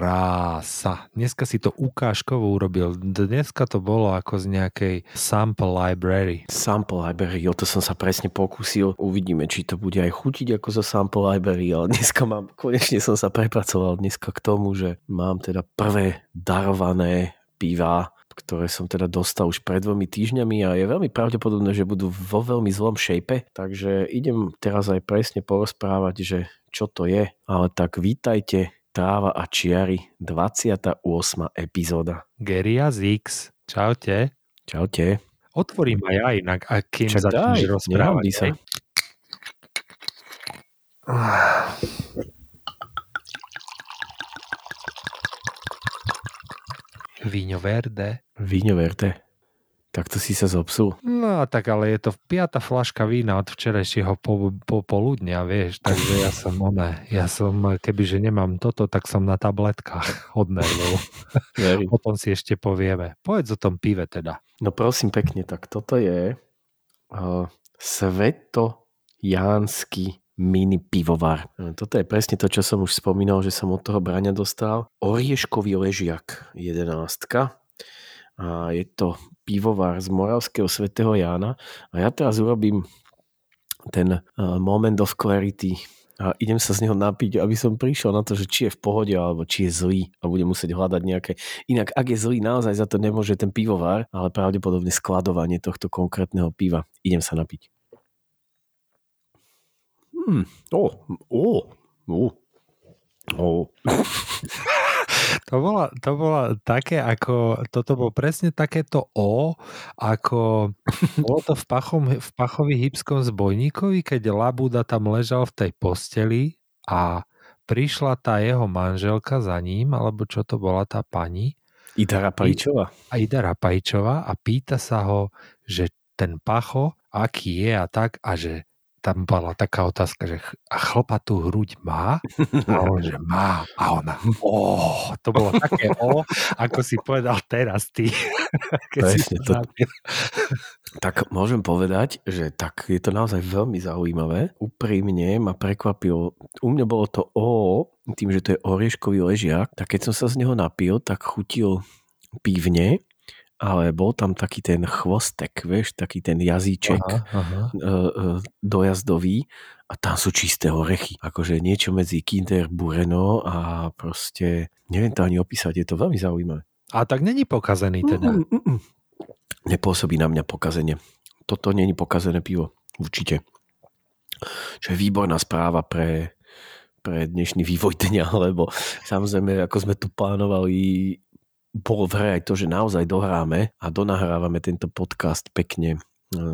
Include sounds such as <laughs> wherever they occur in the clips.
Krása. Dneska si to ukážkovo urobil. Dneska to bolo ako z nejakej sample library. Sample library, o to som sa presne pokúsil. Uvidíme, či to bude aj chutiť ako zo sample library, ale dneska mám, konečne som sa prepracoval dneska k tomu, že mám teda prvé darované piva, ktoré som teda dostal už pred dvomi týždňami a je veľmi pravdepodobné, že budú vo veľmi zlom shape, takže idem teraz aj presne porozprávať, že čo to je, ale tak vítajte Tráva a čiary, 28. epizóda. Geria Zix, čaute. Čaute. Otvorím aj ja inak, a kým Čak začneš daj, rozprávať. Sa. Víňo verde. Víňo verde. Tak to si sa zopsul. No tak ale je to piata flaška vína od včerajšieho po, po poludnia, vieš, takže ja som one, ja som, kebyže nemám toto, tak som na tabletkách od nervov. <laughs> Potom si ešte povieme. Povedz o tom pive teda. No prosím pekne, tak toto je uh, Sveto Jánsky mini pivovar. Toto je presne to, čo som už spomínal, že som od toho braňa dostal. Orieškový ležiak jedenástka a je to pivovar z Moravského svätého Jána a ja teraz urobím ten uh, moment of clarity a idem sa z neho napiť, aby som prišiel na to, že či je v pohode alebo či je zlý a budem musieť hľadať nejaké. Inak, ak je zlý, naozaj za to nemôže ten pivovar, ale pravdepodobne skladovanie tohto konkrétneho piva. Idem sa napiť. Hmm. Oh, oh, oh. Oh. <laughs> To bola, to bola také ako, toto bolo presne takéto O, ako bolo to v, pachom, v pachovi hybskom zbojníkovi, keď Labuda tam ležal v tej posteli a prišla tá jeho manželka za ním, alebo čo to bola tá pani. Ida Rapajčová. A Ida Rapajčová a pýta sa ho, že ten pacho, aký je a tak, a že tam bola taká otázka, že a chlpatú hruď má? A on, že <laughs> má. A ona, oh, to bolo také o, ako si povedal teraz ty. <laughs> Keď si to... tak môžem povedať, že tak je to naozaj veľmi zaujímavé. Úprimne ma prekvapilo. U mňa bolo to o, tým, že to je orieškový ležiak, tak keď som sa z neho napil, tak chutil pívne ale bol tam taký ten chvostek, vieš, taký ten jazyček aha, aha. E, e, dojazdový a tam sú čisté orechy. Akože niečo medzi Kinder Bureno a proste, neviem to ani opísať, je to veľmi zaujímavé. A tak není pokazený teda? Mm, mm, mm. Nepôsobí na mňa pokazenie. Toto není pokazené pivo, určite. Čo je výborná správa pre, pre dnešný vývoj dňa, <laughs> lebo samozrejme, ako sme tu plánovali bolo v hre aj to, že naozaj dohráme a donahrávame tento podcast pekne e,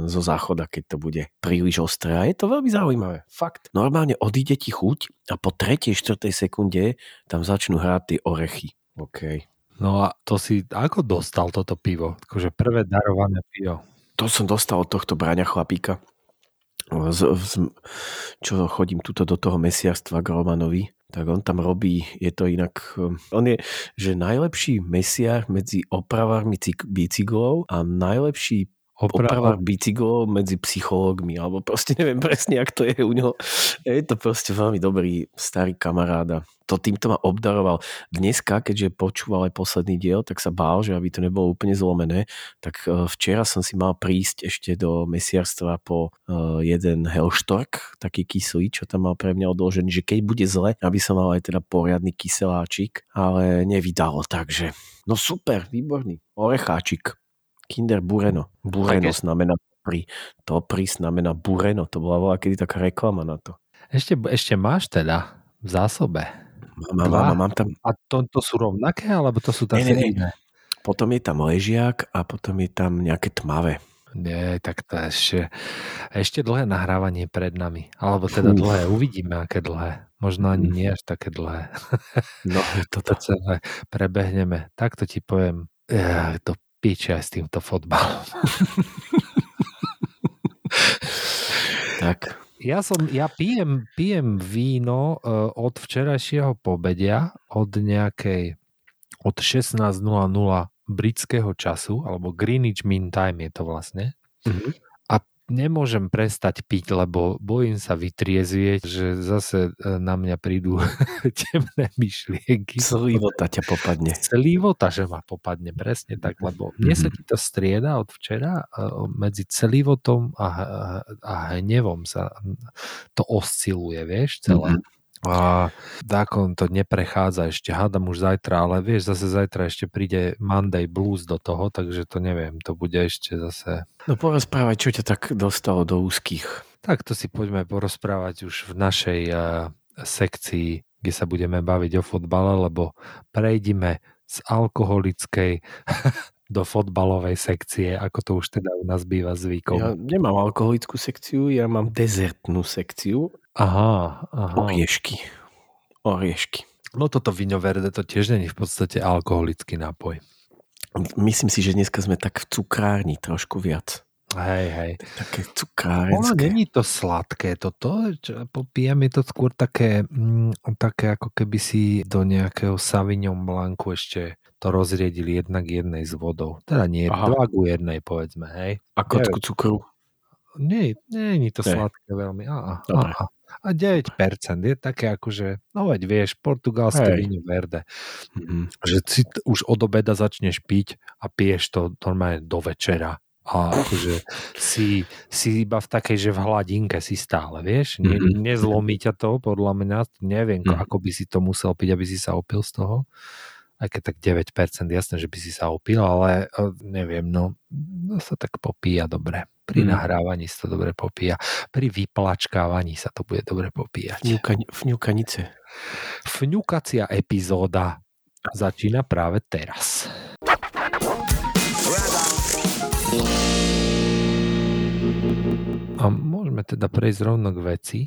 zo záchoda, keď to bude príliš ostré. A je to veľmi zaujímavé. Fakt. Normálne odíde ti chuť a po 3. 4. sekunde tam začnú hrať tie orechy. OK. No a to si ako dostal toto pivo? Akože prvé darované pivo. To som dostal od tohto braňa chlapíka. Z, z, čo chodím tuto do toho mesiarstva k Romanovi tak on tam robí, je to inak, um, on je, že najlepší mesiar medzi opravármi bicyklov a najlepší Opra- opravár bicyklov medzi psychológmi, alebo proste neviem presne, ak to je u neho. Je to proste veľmi dobrý starý kamaráda. To týmto ma obdaroval. Dneska, keďže počúval aj posledný diel, tak sa bál, že aby to nebolo úplne zlomené, tak e, včera som si mal prísť ešte do mesiarstva po uh, jeden Hellstork, taký kyslý, čo tam mal pre mňa odložený, že keď bude zle, aby som mal aj teda poriadny kyseláčik, ale nevydalo, takže no super, výborný, orecháčik. Kinder Bureno. Bureno okay. znamená pri. To pri znamená Bureno. To bola bola kedy taká reklama na to. Ešte, ešte máš teda v zásobe? Mám, mám, mám, mám tam... A to, to sú rovnaké, alebo to sú také iné? Potom je tam ležiak a potom je tam nejaké tmavé. Nie, tak to ešte, ešte dlhé nahrávanie pred nami. Alebo teda Fú. dlhé, uvidíme, aké dlhé. Možno ani nie až také dlhé. No, Toto <laughs> celé prebehneme. Takto ti poviem, ja, to piče aj s týmto fotbalom. <laughs> tak. Ja som, ja pijem, pijem víno uh, od včerajšieho pobedia, od nejakej, od 16.00 britského času, alebo Greenwich Mean Time je to vlastne. Mhm. Nemôžem prestať piť, lebo bojím sa vytriezvieť, že zase e, na mňa prídu <laughs> temné myšlienky. Slivota ťa popadne. Celivota, že ma popadne, presne tak, lebo mne sa ti to strieda od včera e, medzi celivotom a, a hnevom sa to osciluje, vieš, celé. Mhm. A zákon to neprechádza ešte, hádam už zajtra, ale vieš, zase zajtra ešte príde Monday Blues do toho, takže to neviem, to bude ešte zase... No porozprávaj, čo ťa tak dostalo do úzkých. Tak to si poďme porozprávať už v našej uh, sekcii, kde sa budeme baviť o fotbale, lebo prejdime z alkoholickej <laughs> do fotbalovej sekcie, ako to už teda u nás býva zvykom. Ja nemám alkoholickú sekciu, ja mám dezertnú sekciu. Aha, aha. Oriešky. Oriešky. No toto víno verde to tiež není v podstate alkoholický nápoj. Myslím si, že dneska sme tak v cukrárni trošku viac. Hej, hej. Také Ono cukrárenské. není to sladké toto, čo popijam je to skôr také, mm, také ako keby si do nejakého Savignon Blancu ešte to rozriedili jednak jednej s vodou. Teda nie, Aha. dva ku jednej povedzme, hej. A kotku cukru. Nie, nie je to Nie. sladké veľmi. Á, á, á. A 9% je také akože, no veď vieš, portugalské Hej. víno verde, Mhm. že si t- už od obeda začneš piť a piješ to normálne do večera. A akože si, si iba v takej, že v hladinke si stále, vieš? Ne, Mhm. nezlomí ťa to, podľa mňa. Neviem, Mhm. ako by si to musel piť, aby si sa opil z toho. Aj keď tak 9%, jasné, že by si sa opil, ale e, neviem, no, no sa tak popíja dobre. Pri Mhm. nahrávaní sa to dobre popíja. Pri vyplačkávaní sa to bude dobre popíjať. Fňuka- Fňukanice. Fňukacia epizóda začína práve teraz. A môžeme teda prejsť rovno k veci.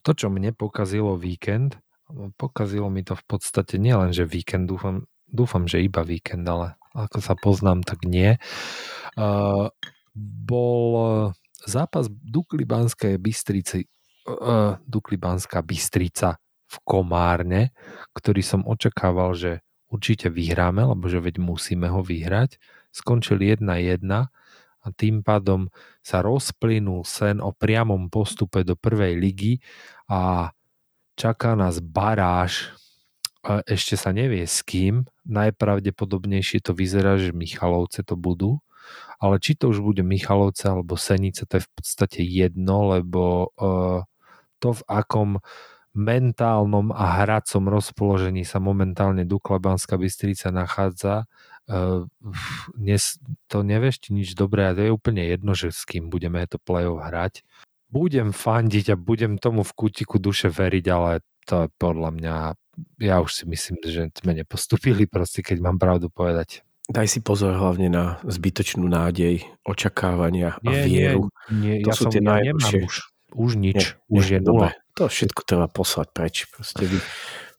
To, čo mne pokazilo víkend, pokazilo mi to v podstate nielen, že víkend, dúfam, dúfam, že iba víkend, ale ako sa poznám, tak nie. Uh, bol zápas Dukly Banskej Bystrici, uh, Dukly Banská Bystrica v Komárne, ktorý som očakával, že určite vyhráme, lebo že veď musíme ho vyhrať. Skončil 1-1 a tým pádom sa rozplynul sen o priamom postupe do prvej ligy a čaká nás baráž. Ešte sa nevie s kým. Najpravdepodobnejšie to vyzerá, že Michalovce to budú. Ale či to už bude Michalovce alebo Senice, to je v podstate jedno, lebo uh, to v akom mentálnom a hracom rozpoložení sa momentálne Dukla Banská Bystrica nachádza, dnes to nevieš ti nič dobré a to je úplne jedno, že s kým budeme to play-off hrať. Budem fandiť a budem tomu v kútiku duše veriť, ale to je podľa mňa, ja už si myslím, že sme nepostupili proste, keď mám pravdu povedať. Daj si pozor hlavne na zbytočnú nádej, očakávania a Nie, vieru. Nie, To ja sú som, tie ja najhoršie. už, už nič, Nie, už nie, je nula. To všetko treba poslať preč. Proste by,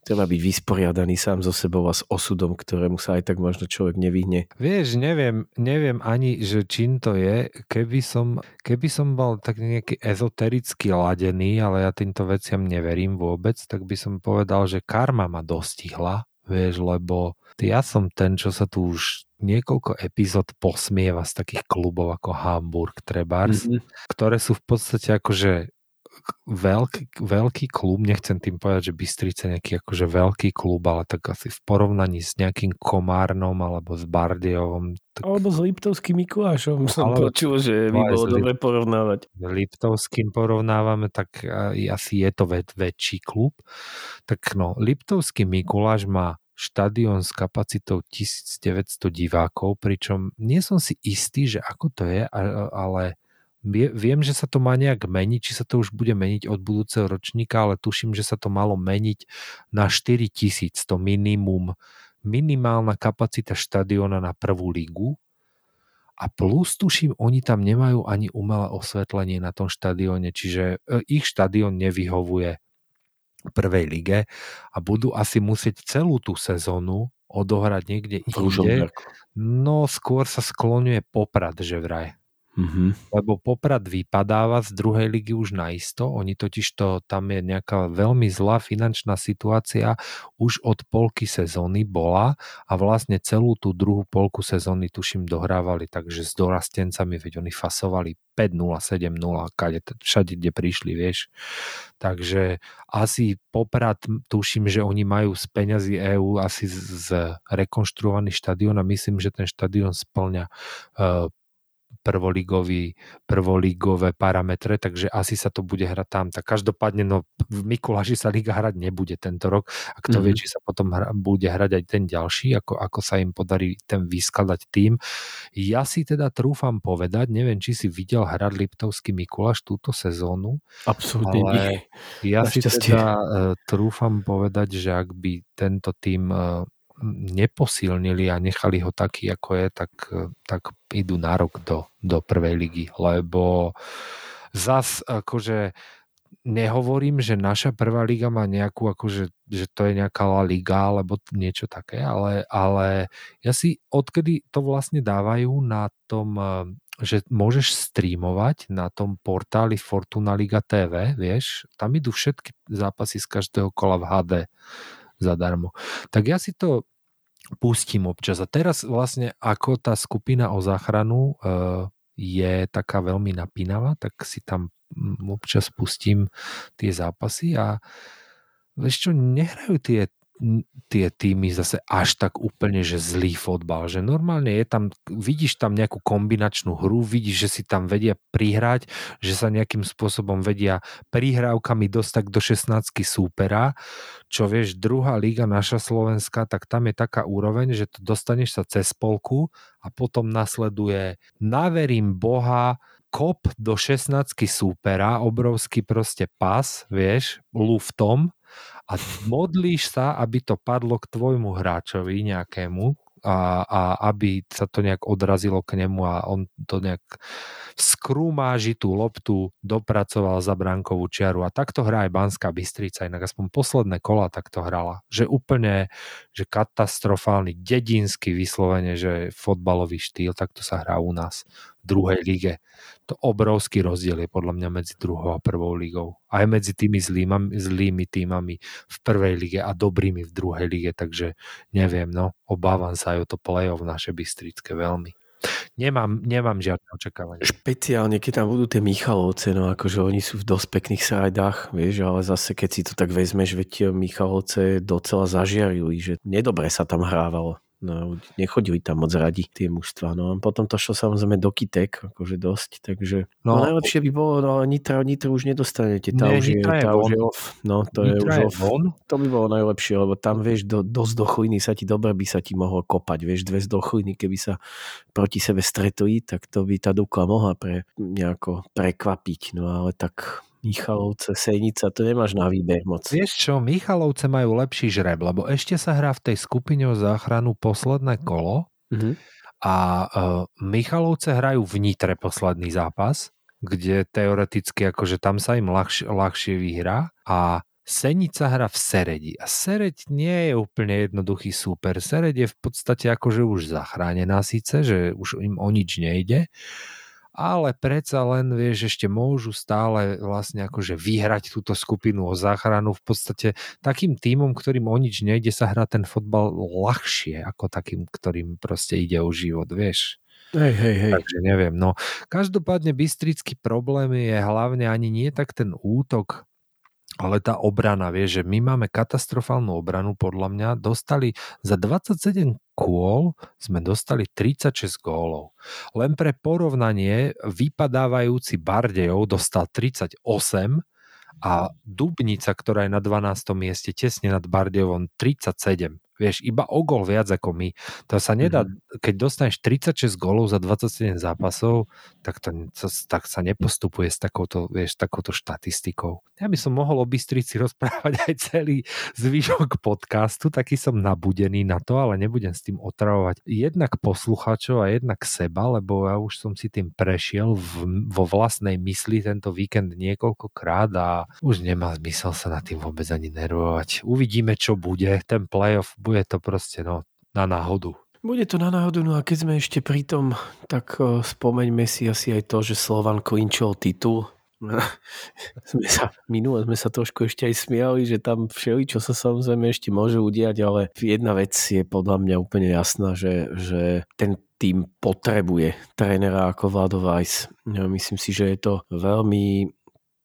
treba byť vysporiadaný sám so sebou a s osudom, ktorému sa aj tak možno človek nevyhne. Vieš, neviem, neviem ani, že čím to je, keby som, keby som bol tak nejaký ezotericky ladený, ale ja týmto veciam neverím vôbec, tak by som povedal, že karma ma dostihla, vieš, lebo ja som ten, čo sa tu už niekoľko epizód posmieva z takých klubov ako Hamburg, Trebars, Mhm. ktoré sú v podstate akože veľký, veľký klub, nechcem tým povedať, že Bystrica je nejaký akože veľký klub, ale tak asi v porovnaní s nejakým Komárnom alebo s Bardievom, tak Alebo s Liptovským Mikulášom som Alebo- počul, že by No bolo s Lip- dobre porovnávať. Liptovským porovnávame, tak aj asi je to väč- väčší klub. Tak no, Liptovský Mikuláš má štadión s kapacitou 1900 divákov, pričom nie som si istý, že ako to je, ale viem, že sa to má nejak meniť, či sa to už bude meniť od budúceho ročníka, ale tuším, že sa to malo meniť na 4000, to minimum, minimálna kapacita štadióna na prvú ligu a plus tuším, oni tam nemajú ani umelé osvetlenie na tom štadióne, čiže e, ich štadión nevyhovuje prvej lige a budú asi musieť celú tú sezónu odohrať niekde inde. No skôr sa skloňuje Poprad, že vraj. Mhm. Lebo Poprad vypadáva z druhej ligy už naisto. Oni totiž to, tam je nejaká veľmi zlá finančná situácia už od polky sezóny bola a vlastne celú tú druhú polku sezóny tuším dohrávali takže s dorastencami, veď oni fasovali 5-0, 7-0, kade, všade, kde prišli, vieš. Takže asi Poprad, tuším, že oni majú z peňazí EÚ asi z, z rekonštruovaný štadión a myslím, že ten štadión splňa uh, prvoligový, prvoligové parametre, takže asi sa to bude hrať tam. Tak každopádne, no v Mikuláši sa liga hrať nebude tento rok a kto mm-hmm. vie, či sa potom hra, bude hrať aj ten ďalší, ako, ako sa im podarí ten vyskladať tým. Ja si teda trúfam povedať, neviem, či si videl hrať Liptovský Mikuláš túto sezónu. Absolútne ale nie. Ja si teda uh, trúfam povedať, že ak by tento tým uh, neposilnili a nechali ho taký, ako je, tak, tak idú na rok do, do prvej ligy, lebo zas akože nehovorím, že naša prvá liga má nejakú, akože, že to je nejaká La Liga alebo niečo také, ale, ale ja si odkedy to vlastne dávajú na tom, že môžeš streamovať na tom portáli Fortuna Liga TV, vieš, tam idú všetky zápasy z každého kola v HD zadarmo. Tak ja si to pustím občas. A teraz vlastne ako tá skupina o záchranu uh, je taká veľmi napínavá, tak si tam občas pustím tie zápasy a vieš čo, nehrajú tie tie týmy zase až tak úplne, že zlý fotbal. Že normálne je tam, vidíš tam nejakú kombinačnú hru, vidíš, že si tam vedia prihrať, že sa nejakým spôsobom vedia prihrávkami dostať do 16 súpera, čo vieš, druhá liga naša Slovenska, tak tam je taká úroveň, že to dostaneš sa cez polku a potom nasleduje naverím Boha, kop do 16 súpera, obrovský proste pas, vieš, luftom a modlíš sa, aby to padlo k tvojmu hráčovi nejakému a, a aby sa to nejak odrazilo k nemu a on to nejak skrúmáži tú loptu dopracoval za bránkovú čiaru. A takto hrá aj Banská Bystrica, inak aspoň posledné kola takto hrala. Že úplne, že katastrofálny, dedinský vyslovene, že fotbalový štýl, takto sa hrá u nás druhej lige. To obrovský rozdiel je podľa mňa medzi druhou a prvou ligou. Aj medzi tými zlými, zlými týmami v prvej lige a dobrými v druhej lige, takže neviem, no, obávam sa aj o to play-off naše Bystrické veľmi. Nemám, nemám žiadne očakávanie. Špeciálne, keď tam budú tie Michalovce, no akože oni sú v dosť pekných srajdách, vieš, ale zase keď si to tak vezmeš, veď Michalovce docela zažiarili, že nedobre sa tam hrávalo. No, nechodili tam moc radi tie mužstva. No a potom to šlo samozrejme do Kitek, akože dosť, takže no, no najlepšie by bolo, no Nitra, Nitra už nedostanete, tá, Nie, už, je, je tá von. už je off. No, to je Nitra už je off. von? To by bolo najlepšie, lebo tam vieš, do, dosť do chujny sa ti dobre by sa ti mohlo kopať, vieš, dve do chujny, keby sa proti sebe stretli, tak to by tá Dukla mohla pre, nejako prekvapiť, no ale tak Michalovce, Sejnica, to nemáš na výber moc. Vieš čo, Michalovce majú lepší žreb, lebo ešte sa hrá v tej skupine o záchranu posledné kolo Mhm. a uh, Michalovce hrajú v Nitre posledný zápas, kde teoreticky akože tam sa im ľahšie, ľahšie vyhrá a Senica hra v Seredi a Sereď nie je úplne jednoduchý súper. Sereď je v podstate akože už zachránená síce, že už im o nič nejde, ale predsa len, vieš, ešte môžu stále vlastne akože vyhrať túto skupinu o záchranu. V podstate takým týmom, ktorým o nič nejde, sa hrá ten fotbal ľahšie ako takým, ktorým proste ide o život, vieš. Hej, hej, hej. Takže neviem, no. Každopádne Bystrický problém je hlavne ani nie tak ten útok, ale tá obrana, vieš, že my máme katastrofálnu obranu, podľa mňa, dostali za 27 kôl sme dostali 36 gólov. Len pre porovnanie, vypadávajúci Bardejov dostal 38 a Dubnica, ktorá je na 12. mieste, tesne nad Bardejovom 37. Vieš, iba o gol viac ako my. To sa nedá, mm-hmm. keď dostaneš 36 golov za 27 zápasov, tak, to, tak sa nepostupuje s takouto, vieš, takouto štatistikou. Ja by som mohol o Bystrici <laughs> rozprávať aj celý zvyšok podcastu, taký som nabudený na to, ale nebudem s tým otravovať jednak poslucháčov a jednak seba, lebo ja už som si tým prešiel v, vo vlastnej mysli tento víkend niekoľkokrát a už nemá zmysel sa na tým vôbec ani nervovať. Uvidíme, čo bude. Ten playoff, bude to proste no, na náhodu. Bude to na náhodu, no a keď sme ešte pri tom, tak spomeňme si asi aj to, že Slovan klinčil titul. <laughs> sme sa, minule sme sa trošku ešte aj smiali, že tam všeli, čo sa samozrejme ešte môže udiať, ale jedna vec je podľa mňa úplne jasná, že, že ten tým potrebuje trénera ako Vlado Weiss. Ja myslím si, že je to veľmi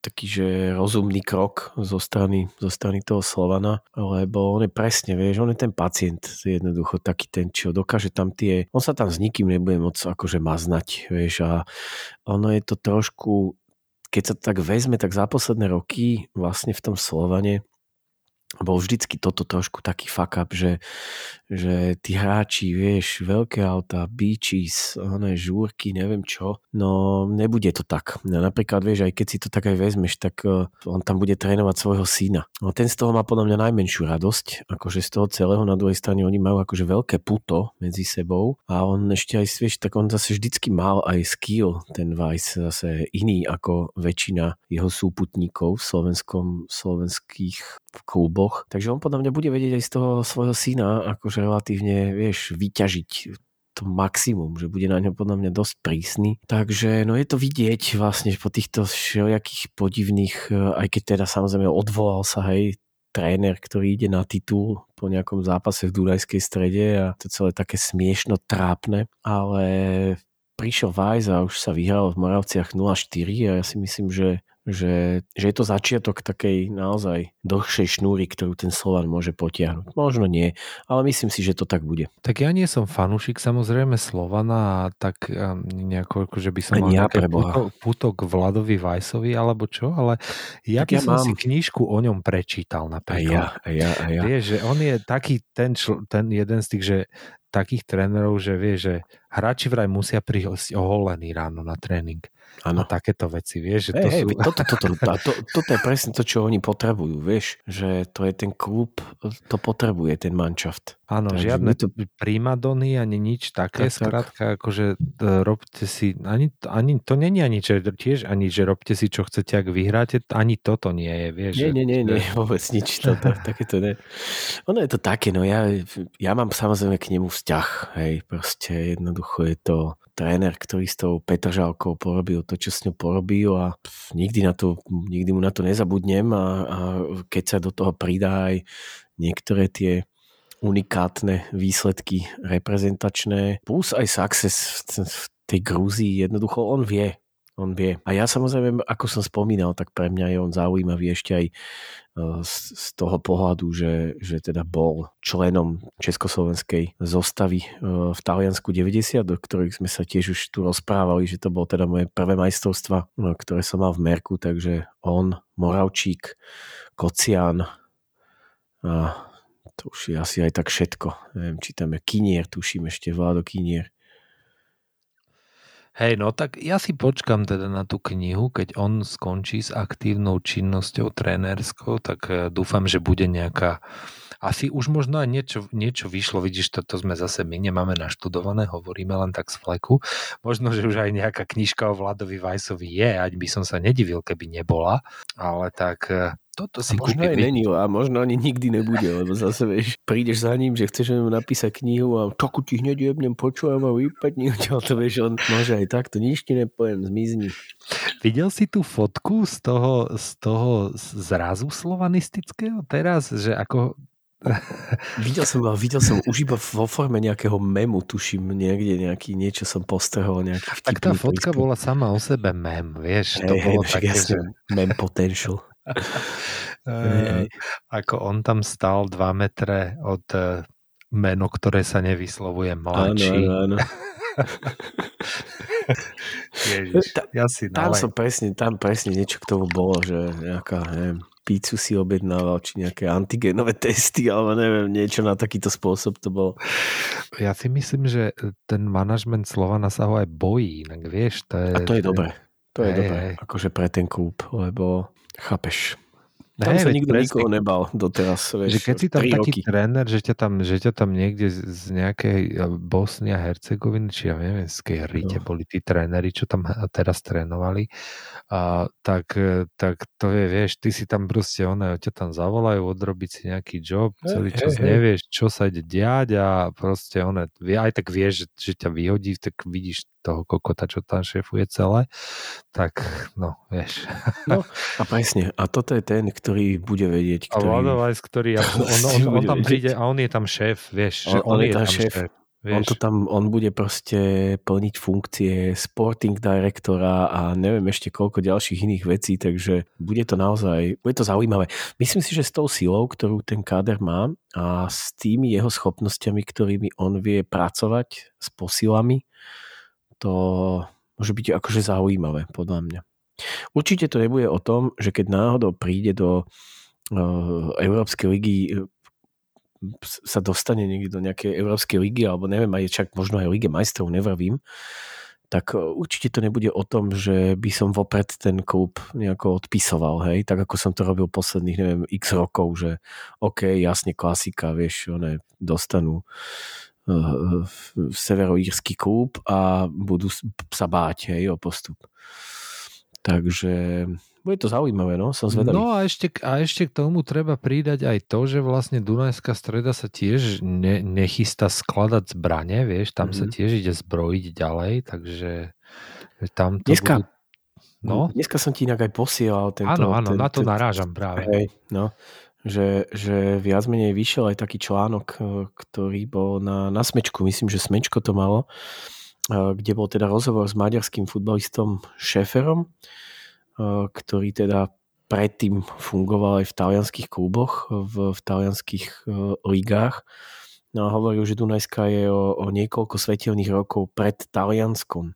taký, že rozumný krok zo strany, zo strany toho Slovana, lebo on je presne, vieš, on je ten pacient, jednoducho taký ten, čo dokáže tam tie, on sa tam s nikým nebude môcť akože maznať, vieš, a ono je to trošku, keď sa tak vezme, tak za posledné roky vlastne v tom Slovane bol vždycky toto trošku taký fuck up, že, že tí hráči, vieš, veľké auta, beaches, oné žúrky, neviem čo, no nebude to tak. No, napríklad, vieš, aj keď si to tak aj vezmeš, tak uh, on tam bude trénovať svojho syna. No ten z toho má podľa mňa najmenšiu radosť, akože z toho celého, na druhej strane oni majú akože veľké puto medzi sebou a on ešte aj, vieš, tak on zase vždycky mal aj skill, ten Vice zase iný ako väčšina jeho súputníkov v slovenskom, slovenských kluboch. Takže on podľa mňa bude vedieť aj z toho svojho syna akože relatívne, vieš, vyťažiť to maximum, že bude na ňo podľa mňa dosť prísny. Takže no je to vidieť vlastne po týchto všelijakých podivných, e, aj keď teda samozrejme odvolal sa hej, tréner, ktorý ide na titul po nejakom zápase v Dunajskej strede a to celé také smiešno trápne, ale prišiel Vajs a už sa vyhral v Moravciach 0-4 a ja si myslím, že že, že je to začiatok takej naozaj dlhšej šnúry, ktorú ten Slovan môže potiahnuť. Možno nie, ale myslím si, že to tak bude. Tak ja nie som fanúšik samozrejme Slovana tak nejako, že by som mal ja puto, putok Vladovi Vajsovi alebo čo, ale ja tak by ja som mám... si knižku o ňom prečítal napríklad. A ja, a ja, a ja. Vieš, že on je taký ten, čl- ten jeden z tých, že takých trénerov, že vie, že hráči vraj musia prísť oholení ráno na tréning. Ano. A takéto veci, vieš. Že to hey, sú... hey, toto, toto, to, to, toto je presne to, čo oni potrebujú, vieš. Že to je ten klub, to potrebuje ten manšaft. Áno, Takže žiadne to... primadony ani nič také, tak, skrátka, tak. akože e, robte si, ani, ani, to není ani, že tiež ani, že robte si, čo chcete, ak vyhráte, ani toto nie je, vieš. Nie, nie, nie, nie, vôbec nič, to, to, takéto ne. Ono je to také, no ja, ja mám samozrejme k nemu vzťah, hej, proste jednoducho je to tréner, ktorý s tou Petržalkou porobil to, čo s ňou porobil a nikdy, na to, nikdy mu na to nezabudnem a, a keď sa do toho pridá aj niektoré tie unikátne výsledky reprezentačné, plus aj success v tej Grúzii, jednoducho on vie, on vie. A ja samozrejme, ako som spomínal, tak pre mňa je on zaujímavý ešte aj e, z, z toho pohľadu, že, že teda bol členom Československej zostavy e, v Taliansku 90, do ktorých sme sa tiež už tu rozprávali, že to bol teda moje prvé majstrovstva, no, ktoré som mal v Merku, takže on, Moravčík, Kocian a to už je asi aj tak všetko. Neviem, či tam je Kinier, tuším ešte Vládo Kinier. Hej, no tak ja si počkam teda na tú knihu, keď on skončí s aktívnou činnosťou trénerskou, tak eh, dúfam, že bude nejaká asi už možno aj niečo, niečo vyšlo, vidíš, toto sme zase my nemáme naštudované, hovoríme len tak z fleku. Možno, že už aj nejaká knižka o Vladovi Vajsovi je, ať by som sa nedivil, keby nebola, ale tak eh, toto si možno aj není a možno ani nikdy nebude, lebo zase vieš, prídeš za ním, že chceš mu napísať knihu a takú ti hneď jebnem, počujem a vypadni, to vieš, on môže aj takto, nič ti nepoviem, zmizni. Videl si tú fotku z toho, z toho zrazu slovanistického teraz, že ako <laughs> videl som, videl som už iba vo forme nejakého memu, tuším, niekde nejaký, niečo som postrehol, nejaký Tak tá fotka príspek. bola sama o sebe mem, vieš, to hey, bolo hey, také, jasne, že... mem potential. <laughs> Uh, ako on tam stal 2 metre od uh, meno, ktoré sa nevyslovuje mladší. Áno, áno, áno. <laughs> Ježiš, Ta, ja si tam som presne, tam presne niečo k tomu bolo, že nejaká, neviem, pizzu si objednával, či nejaké antigenové <laughs> testy, alebo neviem, niečo na takýto spôsob to bolo. Ja si myslím, že ten manažment Slovana sa ho aj bojí, inak vieš, to je... A to je dobré. To je Hej, dobré, hej. akože pre ten klub, lebo chápeš. Tam Hej, sa nikto presne. nikoho nebal doteraz, vieš, že keď si tam taký roky. tréner, že ťa tam, že ťa tam niekde z, z nejakej eh, Bosny a Hercegoviny, či ja neviem, z kej rite No. boli tí tréneri, čo tam <laughs> teraz trénovali, a, tak, eh, tak to je, vieš, ty si tam proste, one ťa tam zavolajú, odrobiť si nejaký job, celý hej, čas hej. nevieš, čo sa ide diať a proste one, vie- aj tak vieš, že, že ťa vyhodí, tak vidíš toho kokota, čo tam šéfuje celé, tak no, vieš. No, <laughs> a presne. A toto je ten, ktorý bude vedieť, A ktorý... Vladovajs, ktorý, <laughs> on, on, on, on tam vedieť. príde a on je tam šéf, vieš, že On- on, je tam šéf. On, vieš. to tam, on bude proste plniť funkcie sporting directora a neviem ešte koľko ďalších iných vecí, takže bude to naozaj, bude to zaujímavé. Myslím si, že s tou silou, ktorú ten káder má a s tými jeho schopnosťami, ktorými on vie pracovať s posilami, to môže byť akože zaujímavé, podľa mňa. Určite to nebude o tom, že keď náhodou príde do uh, Európskej ligy uh, sa dostane niekde do nejakej Európskej ligy, alebo neviem, aj čak možno aj Lige majstrov, nevravím, tak uh, určite to nebude o tom, že by som vopred ten klub nejako odpisoval, hej, tak ako som to robil posledných, neviem, x rokov, že OK, jasne, klasika, vieš, one dostanú severoírsky klub a budú sa báť, hej, o postup. Takže bude to zaujímavé, no, som zvedavý. No a ešte, a ešte k tomu treba pridať aj to, že vlastne Dunajská streda sa tiež ne, nechystá skladať zbrane, vieš, tam sa Mhm. tiež ide zbrojiť ďalej, takže že tam to Dneska- budú... No, Dneska som ti inak aj posielal tento... áno, áno, ten, na to ten, narážam práve. Hej, no, že, že viac menej vyšiel aj taký článok, eh, ktorý bol na, na Smečku, myslím, že Smečko to malo, eh, kde bol teda rozhovor s maďarským futbalistom Šeferom, eh, ktorý teda predtým fungoval aj v talianských kluboch, v, v talianských ligách. No a hovoril, že Dunajská je o, o niekoľko svetelných rokov pred Talianskom.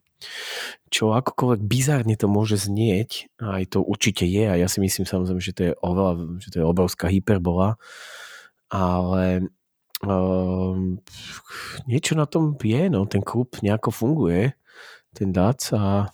Čo akokoľvek bizárne to môže znieť, aj to určite je, a ja si myslím samozrejme, že to je oveľa, že to je obrovská hyperbola, ale um, niečo na tom je, no, ten klub nejako funguje, ten DAC a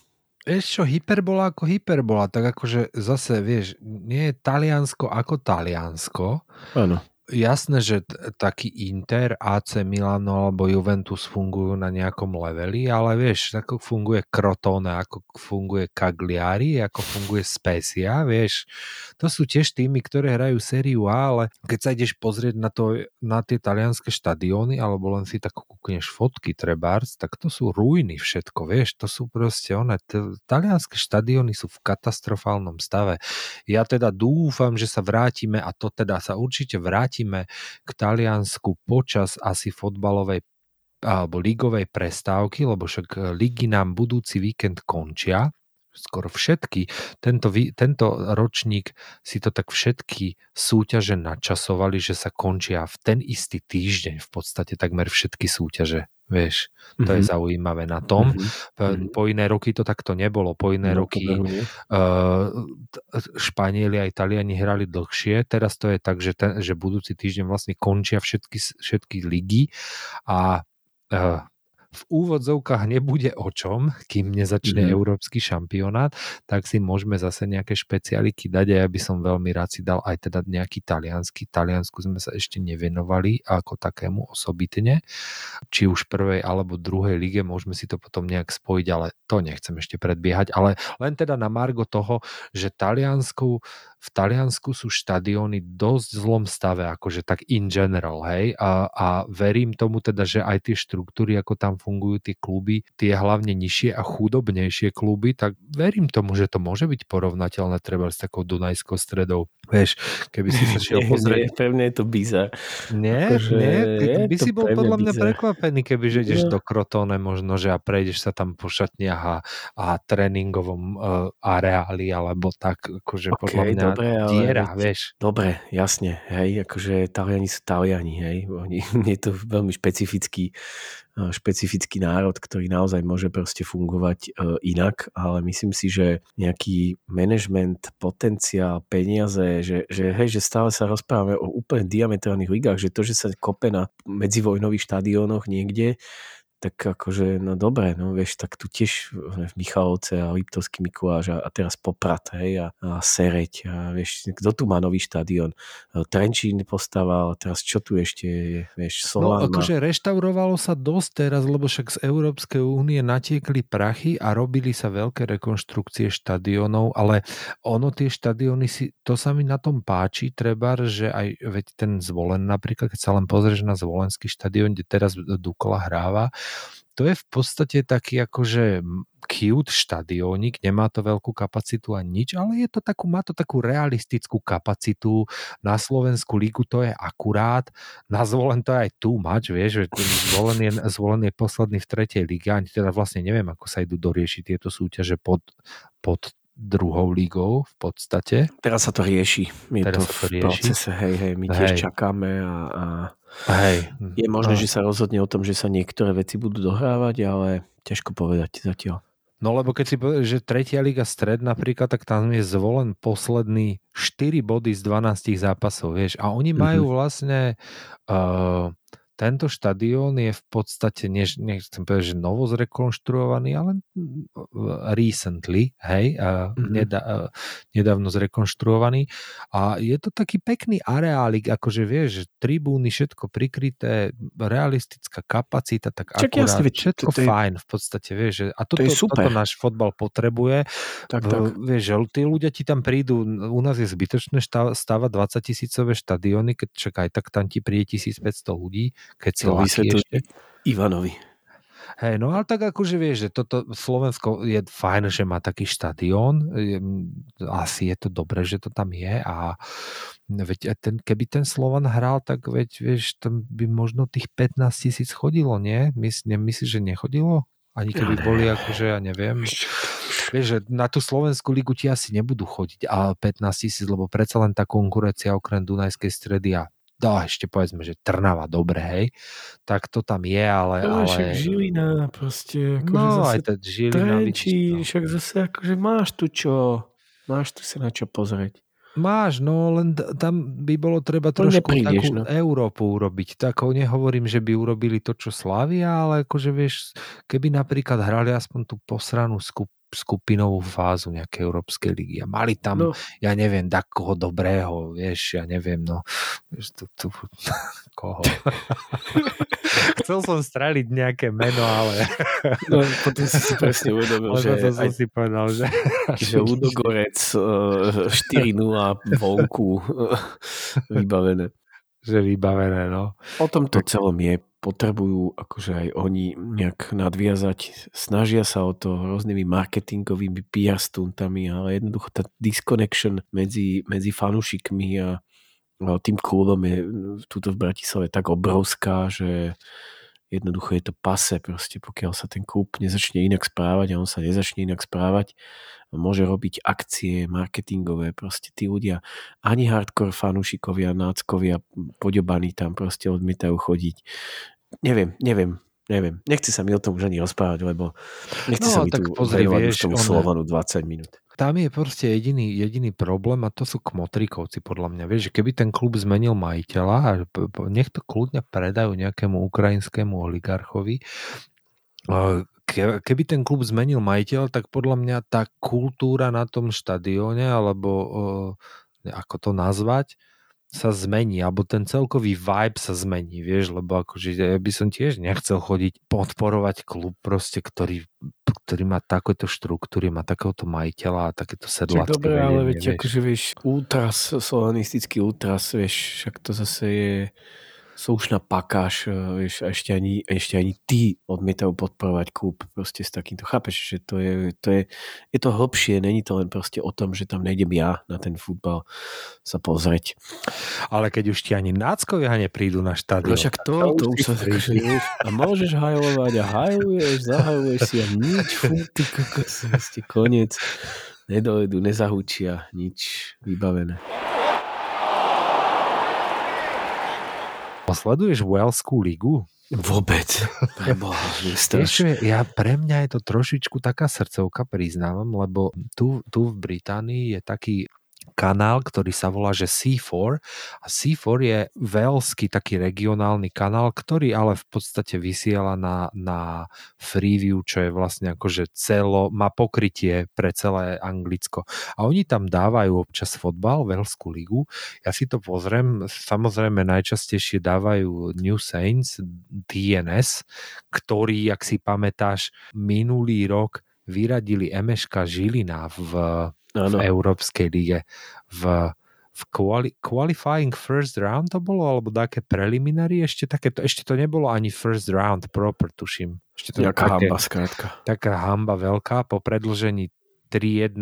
Vieš čo, hyperbola ako hyperbola, tak akože zase, vieš, nie je Taliansko ako Taliansko. áno, Jasné, že t- taký Inter, AC Milano alebo Juventus fungujú na nejakom leveli, ale vieš, ako funguje Crotone, ako funguje Cagliari, ako funguje Spezia, vieš, to sú tiež týmy, ktoré hrajú sériu A, ale keď sa ideš pozrieť na, to, na tie talianské štadióny, alebo len si tak kúkneš fotky trebárs, tak to sú ruiny všetko, vieš, to sú proste one, t- talianské štadióny sú v katastrofálnom stave. Ja teda dúfam, že sa vrátime a to teda sa určite vrátime k Taliansku počas asi fotbalovej alebo ligovej prestávky, lebo však e, ligy nám budúci víkend končia skoro všetky. Tento, tento ročník si to tak všetky súťaže načasovali, že sa končia v ten istý týždeň v podstate takmer všetky súťaže. Vieš, to je Mhm. zaujímavé na tom. Mhm. Po- iné roky to takto nebolo. Po iné No, roky. Uh, Španieli a Italiani hrali dlhšie, teraz to je tak, že, ten, že budúci týždeň vlastne končia všetky, všetky ligy a uh, v úvodzovkách nebude o čom, kým nezačne mm-hmm. európsky šampionát, tak si môžeme zase nejaké špecialiky dať a ja by som veľmi rád si dal aj teda nejaký taliansky. Taliansku sme sa ešte nevenovali ako takému osobitne, či už prvej alebo druhej lige, môžeme si to potom nejak spojiť, ale to nechcem ešte predbiehať, ale len teda na margo toho, že Taliansku, v Taliansku sú štadióny dosť zlom stave, akože tak in general, hej, a, a verím tomu teda, že aj tie štruktúry, ako tam fungujú tie kluby, tie hlavne nižšie a chudobnejšie kluby, tak verím tomu, že to môže byť porovnateľné treba s takou Dunajskou stredou. Vieš, keby si sa šiel <laughs> pozrieť nie, mňa je to bizar. nie, Akože nie, ty by si bol podľa mňa bizar. prekvapený, keby že ideš No. do Krotone možno, že a prejdeš sa tam po šatniach a, a tréningovom uh, areáli, alebo tak, akože OK, podľa mňa dobre, ale diera, veď- vieš. Dobre, jasne, hej, akože Taliani sú Taliani, hej, oni, <laughs> je to veľmi špecifický špecifický národ, ktorý naozaj môže proste fungovať e, inak, ale myslím si, že nejaký management, potenciál, peniaze, že, že, hej, že stále sa rozprávame o úplne diametrálnych ligách, že to, že sa kope na medzivojnových štadiónoch niekde, tak akože, no dobre, no vieš, tak tu tiež v Michalovce a Liptovský Mikuláš a, a teraz Poprat, hej, a, a Sereď a vieš, kto tu má nový štadión? Trenčín postaval, teraz čo tu ešte je, vieš, No Solán akože reštaurovalo sa dosť teraz, lebo však z Európskej únie natiekli prachy a robili sa veľké rekonštrukcie štadiónov, ale ono tie štadióny si, to sa mi na tom páči, treba, že aj veď ten zvolen napríklad, keď sa len pozrieš na zvolenský štadión, kde teraz Dukla hráva, to je v podstate taký akože cute štadiónik, nemá to veľkú kapacitu a nič, ale je to takú, má to takú realistickú kapacitu. Na Slovensku lígu to je akurát, na zvolen to je aj tu mať, vieš, že zvolen je, zvolen je posledný v tretej lige, ani teda vlastne neviem, ako sa idú doriešiť tieto súťaže pod, pod druhou ligou v podstate. Teraz sa to rieši. Je Teraz to sa to v rieši. procese, hej, hej, my tiež Hej. čakáme a, a Hej. je možné, No. že sa rozhodne o tom, že sa niektoré veci budú dohrávať, ale ťažko povedať zatiaľ. No lebo keď si povedal, že tretia liga stred napríklad, tak tam je zvolen posledný 4 body z 12 zápasov, vieš. A oni majú vlastne uh, tento štadión je v podstate, než, nechcem povedať, že novo zrekonštruovaný, ale mm, recently, hej, Mhm. nedá, nedávno zrekonštruovaný. A je to taký pekný areálik, akože vieš, tribúny, všetko prikryté, realistická kapacita, tak Čak akurát, jasne, to- všetko to je- fajn v podstate, vieš, že, a toto, je super. toto náš fotbal potrebuje. Tak, V- tak. Vieš, že tí ľudia ti tam prídu, u nás je zbytočné stavať 20 tisícové štadióny, keď čak aj tak tam ti príde 1500 ľudí, keď laký vysvetlí ešte. Ivanovi. Hej, no ale tak akože vieš, že toto Slovensko je fajn, že má taký štadión, asi je to dobré, že to tam je a veď ten, keby ten Slovan hral, tak veď vieš, tam by možno tých 15 tisíc chodilo, nie? Mys, nemyslíš, že nechodilo? Ani keby boli akože, ja neviem, vieš, že na tú Slovenskú ligu ti asi nebudú chodiť a 15 tisíc, lebo predsa len tá konkurencia okrem Dunajskej stredy a dá ešte povedzme, že Trnava, dobre, hej, tak to tam je, ale... No, ale... však Žilina, proste, akože No, zase aj ten Žilina, Trenčín, to. však zase akože máš tu čo, máš tu sa na čo pozrieť. Máš, no len tam by bolo treba No, trošku neprídeš, takú no. Európu urobiť. Tako nehovorím, že by urobili to, čo Slavia, ale akože vieš, keby napríklad hrali aspoň tú posranú skup, skupinovú fázu nejakej Európskej ligy a mali tam, No, ja neviem, koho dobrého, vieš, ja neviem, no, vieš, tu, tu, <laughs> koho. <laughs> Chcel som streliť nejaké meno, ale, <laughs> no potom si si presne uvedomil, že, potom som aj, si povedal, že, že Ludogorec eh, 4-0 vonku eh, vybavené. že vybavené, no. O tom to celom je. Potrebujú akože aj oni nejak nadviazať. Snažia sa o to rôznymi marketingovými PR stuntami, ale jednoducho tá disconnection medzi, medzi fanúšikmi a tým klubom je tuto v Bratislave tak obrovská, že jednoducho je to pase proste, pokiaľ sa ten klub nezačne inak správať a on sa nezačne inak správať, môže robiť akcie marketingové, proste tí ľudia, ani hardcore fanúšikovia, náckovia, poďobaní tam proste odmietajú chodiť. Neviem, neviem, neviem. Nechce sa mi o tom už ani rozprávať, lebo nechce No, sa mi tak tu pozri, vieš, tomu Slovanu 20 minút. Tam je proste jediný, jediný problém a to sú kmotrikovci podľa mňa. Vieš, keby ten klub zmenil majiteľa a nech to kľudne predajú nejakému ukrajinskému oligarchovi, keby ten klub zmenil majiteľ, tak podľa mňa tá kultúra na tom štadióne, alebo ako to nazvať, sa zmení, alebo ten celkový vibe sa zmení, vieš, lebo akože ja by som tiež nechcel chodiť podporovať klub proste, ktorý, ktorý má takéto štruktúry, má takéhoto majiteľa a takéto Čak sedlacké dobre, ale vieš. akože vieš, ultras, solanistický ultras, vieš, však to zase je slušná pakáž, eh, vieš, a ešte ani, ešte ani tí odmietajú podporovať klub proste s takýmto. Chápeš, že to je, to je, je to hlbšie, není to len proste o tom, že tam nejdem ja na ten futbal sa pozrieť. Ale keď už ti ani náckovia neprídu na No štadión. však to, to to už sa vieš, a môžeš hajlovať a hajluješ, zahajluješ si a nič, fú, ty kokos, ste koniec. Nedovedú, nezahučia, nič vybavené. Sleduješ Waleskú ligu? Vôbec. <laughs> Je- ja, pre mňa je to trošičku taká srdcovka, priznávam, lebo tu, tu v Británii je taký kanál, ktorý sa volá, že C4 a C4 je veľský taký regionálny kanál, ktorý ale v podstate vysiela na, na Freeview, čo je vlastne akože celo, má pokrytie pre celé Anglicko. A oni tam dávajú občas fotbal, Velskú ligu. Ja si to pozriem, samozrejme najčastejšie dávajú New Saints, DNS, ktorí, ak si pamätáš, minulý rok vyradili Emeška Žilina v, v Áno. Európskej lige. V, v quali, qualifying first round to bolo, alebo také preliminary, ešte také, to, ešte to nebolo ani first round proper, tuším. Ešte to také- hamba, skrátka. taká hamba veľká po predlžení 3-1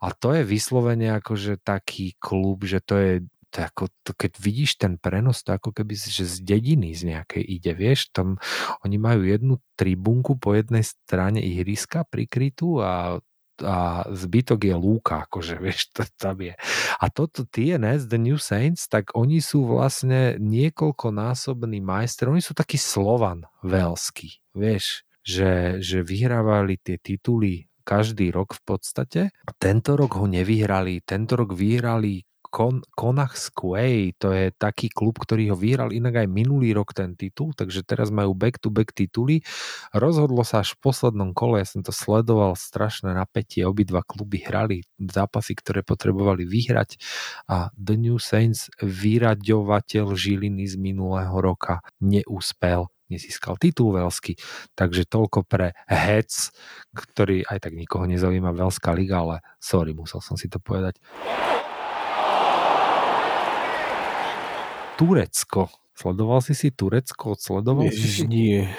a to je vyslovene akože taký klub, že to je to ako, to, keď vidíš ten prenos, to ako keby že z dediny z nejakej ide, vieš, tam oni majú jednu tribunku po jednej strane ihriska prikrytú a a zbytok je lúka, akože <laughs> vieš, to tam je. A toto TNS, The New Saints, tak oni sú vlastne niekoľkonásobný majster, oni sú taký Slovan veľský, vieš, že, že vyhrávali tie tituly každý rok v podstate. A tento rok ho nevyhrali, tento rok vyhrali Kon, Konach Squay, to je taký klub, ktorý ho vyhral inak aj minulý rok ten titul, takže teraz majú back-to-back tituly. Rozhodlo sa až v poslednom kole, ja som to sledoval, strašné napätie, obidva kluby hrali zápasy, ktoré potrebovali vyhrať a The New Saints, vyraďovateľ Žiliny z minulého roka, neúspel nezískal titul veľský, takže toľko pre Hec, ktorý aj tak nikoho nezaujíma veľská liga, ale sorry, musel som si to povedať. Turecko. Sledoval si si Turecko? Sledoval Ježiš, si? nie. <laughs>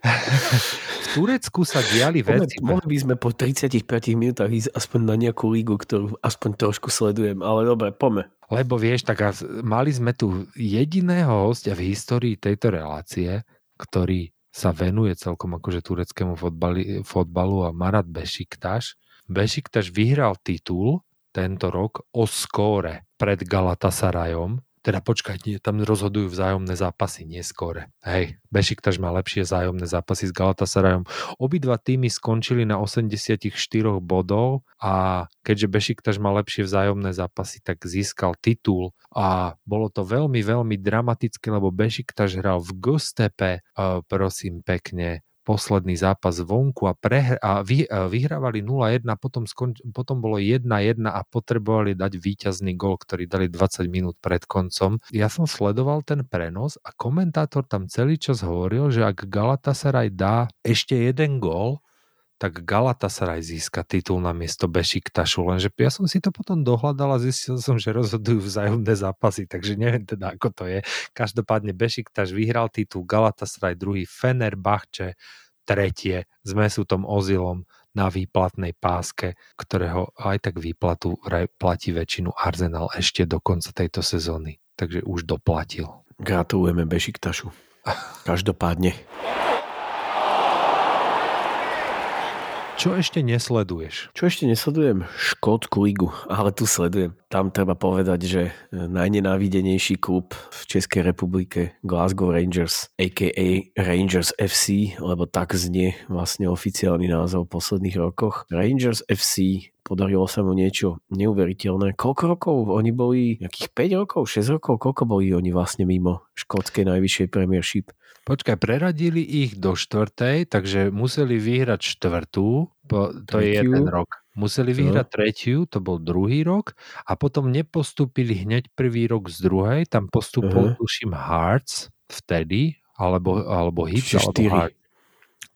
V Turecku sa diali veci. mohli by sme po 35 minútach ísť aspoň na nejakú lígu, ktorú aspoň trošku sledujem, ale dobre, poďme. Lebo vieš, tak mali sme tu jediného hostia v histórii tejto relácie, ktorý sa venuje celkom akože tureckému fotbali, fotbalu a Marat Bešiktaš. Bešiktaš vyhral titul tento rok o skóre pred Galatasarajom. Teda počkaj, nie, tam rozhodujú vzájomné zápasy, nie skóre. Hej, Bešiktaš má lepšie vzájomné zápasy s Galatasarajom. Obidva týmy skončili na 84 bodov a keďže Bešiktaš má lepšie vzájomné zápasy, tak získal titul a bolo to veľmi, veľmi dramatické, lebo Bešiktaš hral v Gustepe, uh, prosím pekne, posledný zápas vonku a, prehr- a vy- a vyhrávali 0-1, potom, skon- potom bolo 1-1 a potrebovali dať víťazný gol, ktorý dali 20 minút pred koncom. Ja som sledoval ten prenos a komentátor tam celý čas hovoril, že ak Galatasaray dá ešte jeden gól, tak Galatasaray získa titul na miesto Bešiktašu, lenže ja som si to potom dohľadal a zistil som, že rozhodujú vzájomné zápasy, takže neviem teda, ako to je. Každopádne Bešiktaš vyhral titul, Galatasaray druhý, Fenerbahče tretie s Mesutom Ozilom na výplatnej páske, ktorého aj tak výplatu platí väčšinu Arsenal ešte do konca tejto sezóny. Takže už doplatil. Gratulujeme Bešiktašu. <laughs> Každopádne. Čo ešte nesleduješ? Čo ešte nesledujem? Škótsku ligu, ale tu sledujem. Tam treba povedať, že najnenávidenejší klub v Českej republike Glasgow Rangers, a.k.a. Rangers FC, lebo tak znie vlastne oficiálny názov v posledných rokoch. Rangers FC podarilo sa mu niečo neuveriteľné. Koľko rokov? Oni boli nejakých 5 rokov, 6 rokov? Koľko boli oni vlastne mimo škótskej najvyššej premiership? Počkaj, preradili ich do štvrtej, takže museli vyhrať štvrtú, po, to je Tretiu. jeden rok. Museli vyhrať tretiu, to bol druhý rok a potom nepostúpili hneď prvý rok z druhej, tam postúpil, Aha. tuším, Hearts vtedy, alebo, alebo Hits, alebo. Hearts.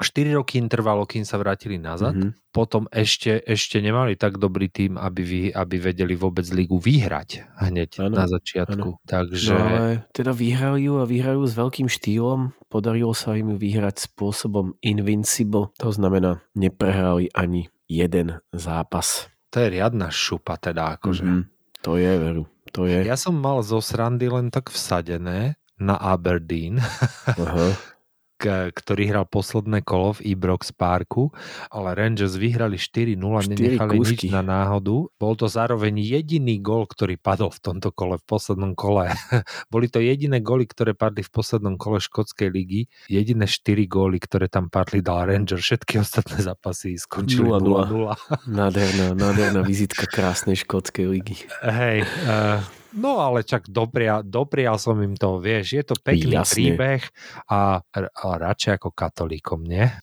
4 roky im trvalo, kým sa vrátili nazad. Mhm. Potom ešte, ešte nemali tak dobrý tým, aby, vy, aby vedeli vôbec ligu vyhrať hneď Áno, na začiatku. Takže... No ale teda vyhrali ju a vyhrajú s veľkým štýlom. Podarilo sa im ju vyhrať spôsobom invincible. To znamená, neprehrali ani jeden zápas. To je riadna šupa teda, akože. Mhm. To je, veru. To je. Ja som mal zo srandy len tak vsadené na Aberdeen, Aha. <laughs> ktorý hral posledné kolo v Ibrox Parku, ale Rangers vyhrali 4-0, Štyri nenechali nič kúsky. na náhodu. Bol to zároveň jediný gól, ktorý padol v tomto kole, v poslednom kole. <laughs> Boli to jediné góly, ktoré padli v poslednom kole škótskej ligy. Jediné 4 góly, ktoré tam padli, dal Rangers. Všetky ostatné zápasy skončili 0:0. 0-0. Nádherná, nádherná <laughs> vizitka krásnej škótskej ligy. Hej, uh, no ale čak dopria, doprial som im to, vieš, je to pekný Jasne. príbeh a, a radšej ako katolíkom, nie? <laughs>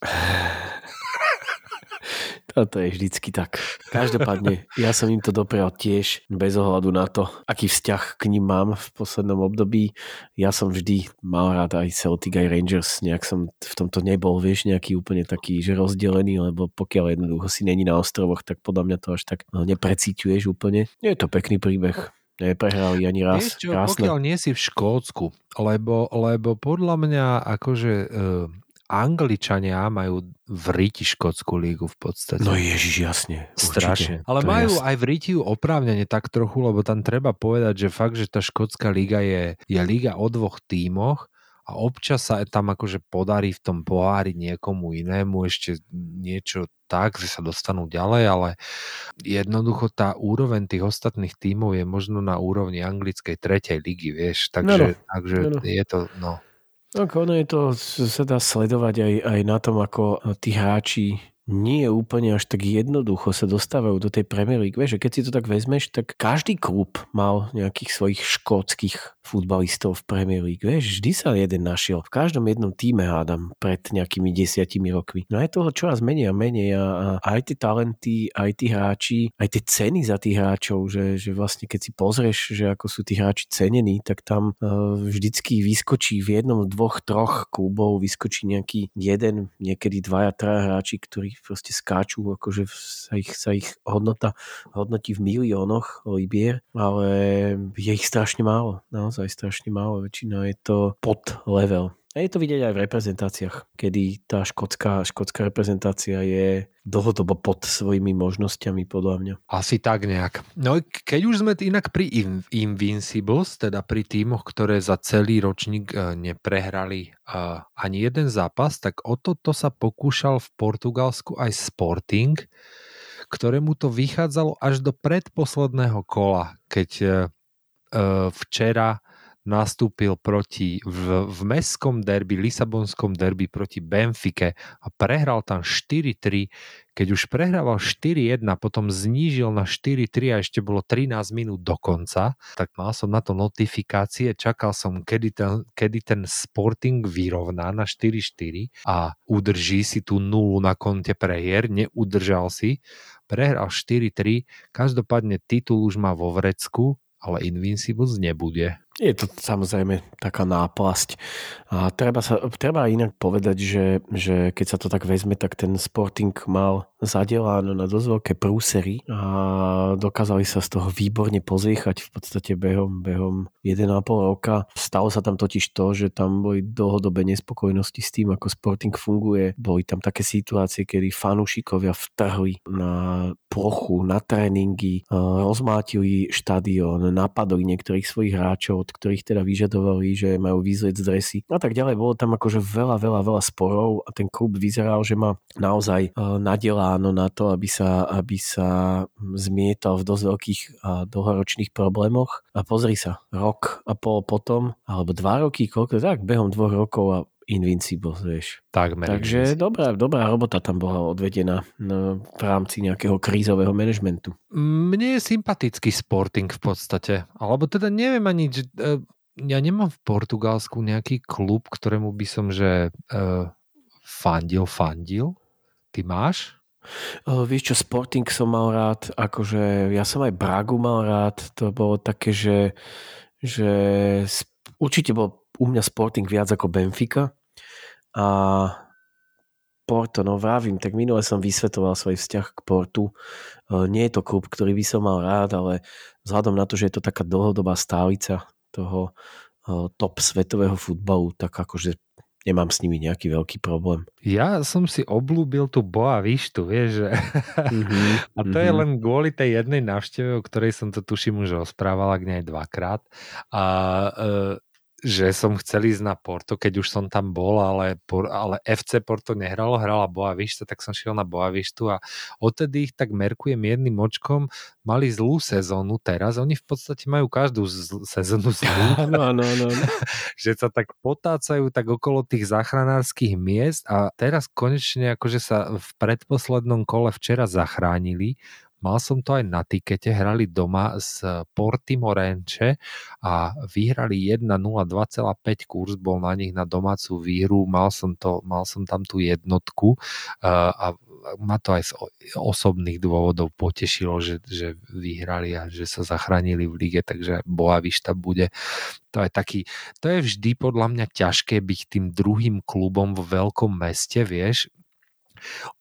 Toto je vždycky tak. Každopádne, ja som im to doprial tiež, bez ohľadu na to, aký vzťah k ním mám v poslednom období. Ja som vždy mal rád aj Celtic, aj Rangers, nejak som v tomto nebol, vieš, nejaký úplne taký, že rozdelený, lebo pokiaľ jednoducho si není na ostrovoch, tak podľa mňa to až tak no, neprecíťuješ úplne. Je to pekný príbeh. Neprehrali ani raz. Vieš čo, Krásne. pokiaľ nie si v Škótsku, lebo, lebo podľa mňa akože uh, Angličania majú v riti škótsku lígu v podstate. No ježiš, jasne. Strašne. určite. Ale majú jasné. aj v Ritiu oprávnene tak trochu, lebo tam treba povedať, že fakt, že tá škótska liga je, je liga o dvoch tímoch a občas sa tam akože podarí v tom pohári niekomu inému ešte niečo tak, že sa dostanú ďalej, ale jednoducho tá úroveň tých ostatných tímov je možno na úrovni anglickej tretej ligy, vieš, takže, takže Áno. je to, no. Tak ono je to, sa dá sledovať aj, aj na tom, ako tí hráči nie úplne až tak jednoducho sa dostávajú do tej Premier League. Vieš, že keď si to tak vezmeš, tak každý klub mal nejakých svojich škótskych futbalistov v Premier League. Vieš, vždy sa jeden našiel. V každom jednom týme hádam pred nejakými desiatimi rokmi. No aj toho čoraz menej a menej a, a aj tie talenty, aj tí hráči, aj tie ceny za tých hráčov, že, že vlastne keď si pozrieš, že ako sú tí hráči cenení, tak tam uh, vždycky vyskočí v jednom, dvoch, troch klubov vyskočí nejaký jeden, niekedy dvaja, traja hráči, ktorí proste skáču, akože sa ich, sa ich hodnota hodnotí v miliónoch libier, ale je ich strašne málo, naozaj strašne málo, väčšina je to pod level. A je to vidieť aj v reprezentáciách, kedy tá škótska, škótska reprezentácia je dlhodobo pod svojimi možnosťami, podľa mňa. Asi tak nejak. No keď už sme inak pri In- Invincibles, teda pri tímoch, ktoré za celý ročník eh, neprehrali uh, ani jeden zápas, tak o toto sa pokúšal v Portugalsku aj Sporting, ktorému to vychádzalo až do predposledného kola, keď uh, včera nastúpil proti v, v mestskom derby, Lisabonskom derby proti Benfike a prehral tam 4-3. Keď už prehrával 4-1, potom znížil na 4-3 a ešte bolo 13 minút do konca, tak mal som na to notifikácie, čakal som, kedy ten, kedy ten Sporting vyrovná na 4-4 a udrží si tú nulu na konte prehier, neudržal si, prehral 4-3, každopádne titul už má vo vrecku, ale Invincibles nebude. Je to samozrejme taká náplasť. A treba, sa, treba inak povedať, že, že keď sa to tak vezme, tak ten Sporting mal zadeláno na dosť veľké prúsery a dokázali sa z toho výborne pozviechať v podstate behom, behom 1,5 roka. Stalo sa tam totiž to, že tam boli dlhodobé nespokojnosti s tým, ako Sporting funguje. Boli tam také situácie, kedy fanúšikovia vtrhli na plochu, na tréningy, rozmátili štadión, napadli niektorých svojich hráčov, od ktorých teda vyžadovali, že majú výzlec dresy a tak ďalej. Bolo tam akože veľa, veľa, veľa sporov a ten klub vyzeral, že má naozaj nadeláno na to, aby sa, aby sa zmietal v dosť veľkých a dlhoročných problémoch. A pozri sa, rok a pol potom, alebo dva roky, koľko, tak behom dvoch rokov a Invincible, vieš. Takmer. Takže dobrá, dobrá robota tam bola odvedená no, v rámci nejakého krízového manažmentu. Mne je sympatický Sporting v podstate. Alebo teda neviem ani, že, uh, ja nemám v Portugalsku nejaký klub, ktorému by som, že uh, fandil, fandil. Ty máš? Uh, vieš čo, Sporting som mal rád, akože ja som aj Bragu mal rád, to bolo také, že, že určite bol u mňa Sporting viac ako Benfica a Porto, no vravím, tak minule som vysvetoval svoj vzťah k Portu. Nie je to klub, ktorý by som mal rád, ale vzhľadom na to, že je to taká dlhodobá stálica toho top svetového futbalu, tak akože nemám s nimi nejaký veľký problém. Ja som si oblúbil tú Boa Vištu, vieš, že... Mm-hmm. <laughs> A to mm-hmm. je len kvôli tej jednej návšteve, o ktorej som to tuším už rozprával, ak nie aj dvakrát. A uh, že som chcel ísť na Porto, keď už som tam bol, ale, ale FC Porto nehralo, hrala Boavista, tak som šiel na Boavištu a odtedy ich tak merkujem jedným očkom, mali zlú sezónu teraz, oni v podstate majú každú z- sezónu <laughs> zlú. Áno, áno, áno. <laughs> že sa tak potácajú tak okolo tých záchranárskych miest a teraz konečne akože sa v predposlednom kole včera zachránili, Mal som to aj na tikete, hrali doma s Portimorenče a vyhrali 1-0, 2,5 kurz bol na nich na domácu výhru, mal som, to, mal som tam tú jednotku a ma to aj z osobných dôvodov potešilo, že, že vyhrali a že sa zachránili v lige, takže Boavišta bude. To je taký, to je vždy podľa mňa ťažké byť tým druhým klubom v veľkom meste, vieš,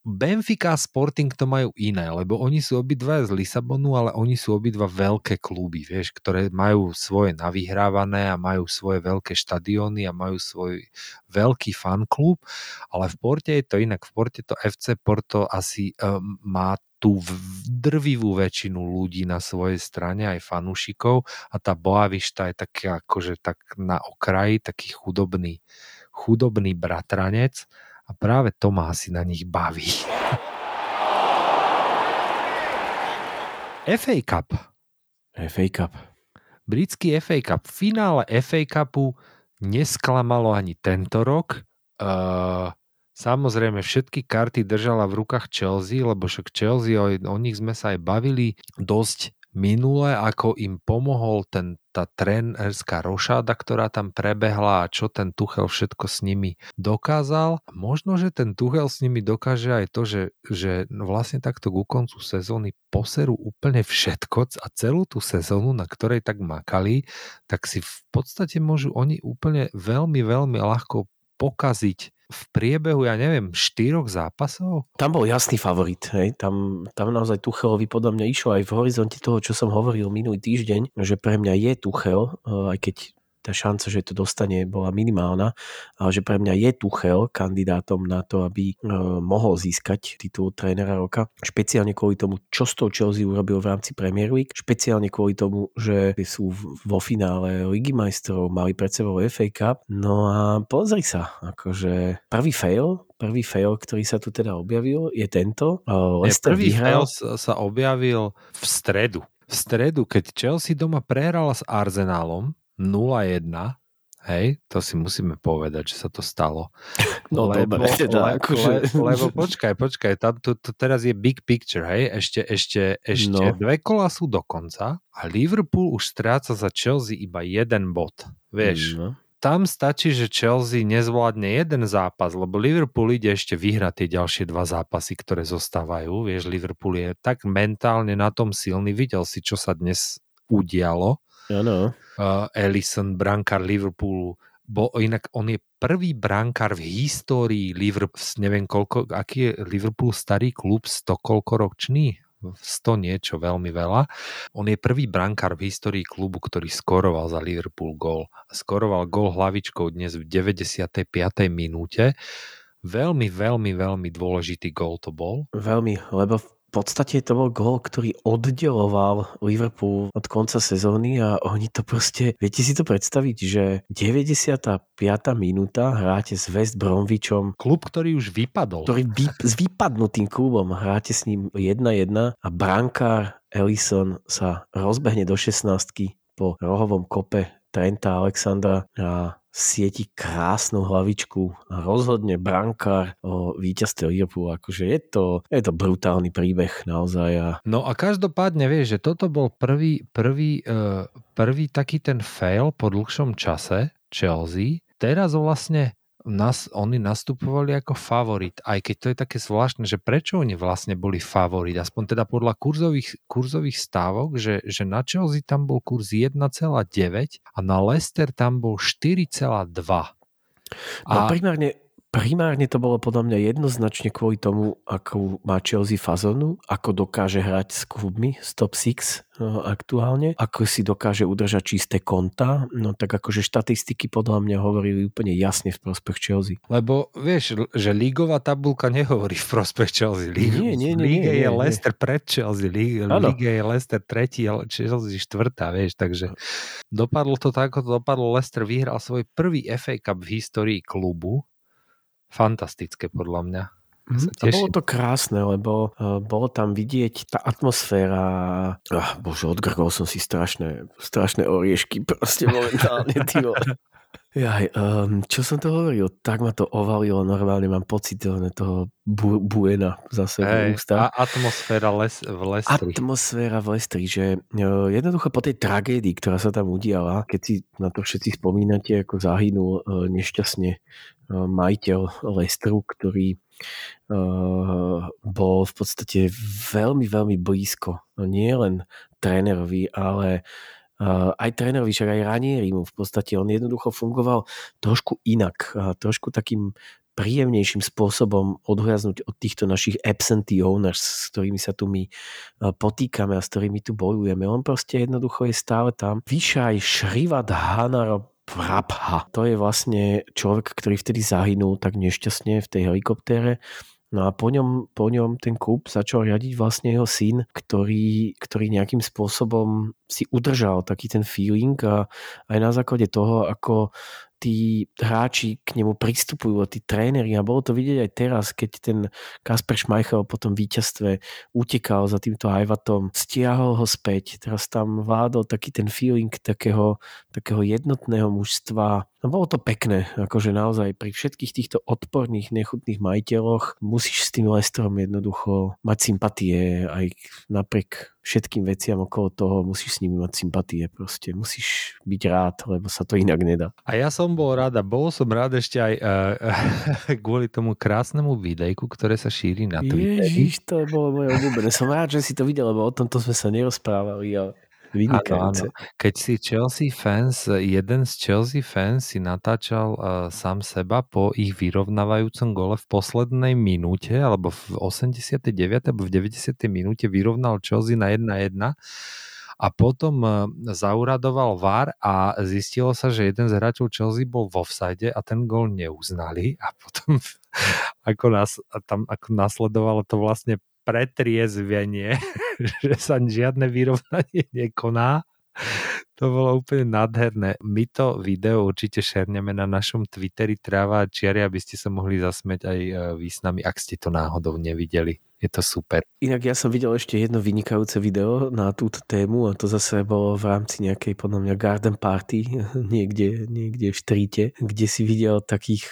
Benfica a Sporting to majú iné, lebo oni sú obidva z Lisabonu, ale oni sú obidva veľké kluby, vieš, ktoré majú svoje navyhrávané a majú svoje veľké štadióny a majú svoj veľký fanklub, ale v Porte je to inak. V Porte to FC Porto asi um, má tú drvivú väčšinu ľudí na svojej strane, aj fanúšikov. A tá Boavišta je taký akože tak na okraji, taký chudobný, chudobný bratranec a práve to ma asi na nich baví. <laughs> FA Cup. FA Cup. Britský FA Cup. Finále FA Cupu nesklamalo ani tento rok. Uh, samozrejme všetky karty držala v rukách Chelsea, lebo však Chelsea, o, o nich sme sa aj bavili dosť minule, ako im pomohol ten, tá trénerská rošáda, ktorá tam prebehla a čo ten Tuchel všetko s nimi dokázal. Možno, že ten Tuchel s nimi dokáže aj to, že, že vlastne takto ku koncu sezóny poserú úplne všetko a celú tú sezónu, na ktorej tak makali, tak si v podstate môžu oni úplne veľmi, veľmi ľahko pokaziť v priebehu, ja neviem, štyroch zápasov? Tam bol jasný favorit. Hej. Tam, tam naozaj Tuchelovi podľa mňa išlo aj v horizonte toho, čo som hovoril minulý týždeň, že pre mňa je Tuchel, aj keď tá šanca, že to dostane, bola minimálna, ale že pre mňa je Tuchel kandidátom na to, aby e, mohol získať titul trénera roka. Špeciálne kvôli tomu, čo s tou Chelsea urobil v rámci Premier League. Špeciálne kvôli tomu, že sú vo finále Ligy majstrov, mali pred sebou FA Cup. No a pozri sa, akože prvý fail, prvý fail, ktorý sa tu teda objavil, je tento. Leicester prvý vyhral... fail sa objavil v stredu. V stredu, keď Chelsea doma prehrala s Arsenálom, 0-1, hej, to si musíme povedať, že sa to stalo. <laughs> No lebo, dobre, <laughs> teda, le, akože... le, lebo počkaj, počkaj, tam, to, to teraz je big picture, hej, ešte, ešte, ešte no. dve kola sú do konca a Liverpool už stráca za Chelsea iba jeden bod, vieš. No tam stačí, že Chelsea nezvládne jeden zápas, lebo Liverpool ide ešte vyhrať tie ďalšie dva zápasy, ktoré zostávajú. Vieš, Liverpool je tak mentálne na tom silný. Videl si, čo sa dnes udialo. Áno. Uh, Ellison, brankár Liverpoolu, bo inak on je prvý brankár v histórii Liverpool, neviem koľko, aký je Liverpool starý klub, 100 koľko ročný? 100 niečo, veľmi veľa. On je prvý brankár v histórii klubu, ktorý skoroval za Liverpool gól. Skoroval gól hlavičkou dnes v 95. minúte. Veľmi, veľmi, veľmi dôležitý gól to bol. Veľmi, lebo v podstate to bol gól, ktorý oddeloval Liverpool od konca sezóny a oni to proste, viete si to predstaviť, že 95. minúta hráte s West Bromwichom. Klub, ktorý už vypadol. Ktorý vy, s vypadnutým klubom hráte s ním 1-1 a brankár Ellison sa rozbehne do 16 po rohovom kope Trenta Alexandra a sieti krásnu hlavičku a rozhodne brankár o víťazstve Liverpoolu. Akože je to, je to brutálny príbeh naozaj. A... No a každopádne vieš, že toto bol prvý, prvý, uh, prvý taký ten fail po dlhšom čase Chelsea. Teraz vlastne nás, oni nastupovali ako favorit, aj keď to je také zvláštne, že prečo oni vlastne boli favorit, aspoň teda podľa kurzových, kurzových stávok, že, že na Chelsea tam bol kurz 1,9 a na Leicester tam bol 4,2. No a primárne primárne to bolo podľa mňa jednoznačne kvôli tomu, ako má Chelsea fazonu, ako dokáže hrať s klubmi z top 6 no, aktuálne, ako si dokáže udržať čisté konta, no tak akože štatistiky podľa mňa hovorili úplne jasne v prospech Chelsea. Lebo vieš, že lígová tabulka nehovorí v prospech Chelsea. Líg, Nie, nie, nie, Líge nie, je. Leicester pred Chelsea. Líge je Leicester tretí, ale Chelsea štvrtá, vieš, takže dopadlo to tak, ako to dopadlo. Leicester vyhral svoj prvý FA Cup v histórii klubu. Fantastické podľa mňa. Mhm. Sa A bolo to krásne, lebo uh, bolo tam vidieť tá atmosféra. Ah, bože, odgrgol som si strašné, strašné oriešky proste momentálne, ty vole. <laughs> Jaj, um, čo som to hovoril? Tak ma to ovalilo, normálne mám pocit toho bu- buena zase v Hej, ústach. a atmosféra les, v Leicestri. Atmosféra v Lestri, že uh, jednoducho po tej tragédii, ktorá sa tam udiala, keď si na to všetci spomínate, ako zahynul uh, nešťastne uh, majiteľ Lestru, ktorý uh, bol v podstate veľmi, veľmi blízko. No nie len trénerovi, ale aj trénerovi, však aj Ranieri mu v podstate, on jednoducho fungoval trošku inak, trošku takým príjemnejším spôsobom odhľaznúť od týchto našich absentee owners, s ktorými sa tu my potýkame a s ktorými tu bojujeme. On proste jednoducho je stále tam. Vyšaj Šrivat Hanar Prabha. To je vlastne človek, ktorý vtedy zahynul tak nešťastne v tej helikoptére. No a po ňom, po ňom ten klub začal riadiť vlastne jeho syn, ktorý, ktorý nejakým spôsobom si udržal taký ten feeling a aj na základe toho, ako tí hráči k nemu pristupujú a tí tréneri a bolo to vidieť aj teraz, keď ten Kasper Schmeichel po tom víťazstve utekal za týmto Ajvatom, stiahol ho späť, teraz tam vládol taký ten feeling takého, takého jednotného mužstva. No bolo to pekné, akože naozaj pri všetkých týchto odporných, nechutných majiteľoch musíš s tým Lesterom jednoducho mať sympatie aj napriek všetkým veciam okolo toho musíš s nimi mať sympatie proste. Musíš byť rád, lebo sa to inak nedá. A ja som bol rád a bol som rád ešte aj uh, <laughs> kvôli tomu krásnemu videjku, ktoré sa šíri na Twitteri. Ježiš, to bolo moje obľúbené. Som rád, že si to videl, lebo o tomto sme sa nerozprávali, ale vynikajúce. Áno, áno. Keď si Chelsea fans, jeden z Chelsea fans si natáčal uh, sám seba po ich vyrovnávajúcom gole v poslednej minúte, alebo v 89. alebo v 90. minúte vyrovnal Chelsea na 1-1 a potom uh, zauradoval VAR a zistilo sa, že jeden z hráčov Chelsea bol v offside a ten gol neuznali a potom <laughs> ako, nás, tam, ako nasledovalo to vlastne pretriezvenie, <laughs> že sa žiadne vyrovnanie nekoná. To bolo úplne nádherné. My to video určite šerneme na našom Twitteri Tráva a Čiary, aby ste sa mohli zasmeť aj e, vy s nami, ak ste to náhodou nevideli. Je to super. Inak ja som videl ešte jedno vynikajúce video na túto tému a to zase bolo v rámci nejakej podľa mňa garden party <laughs> niekde, niekde v štríte, kde si videl takých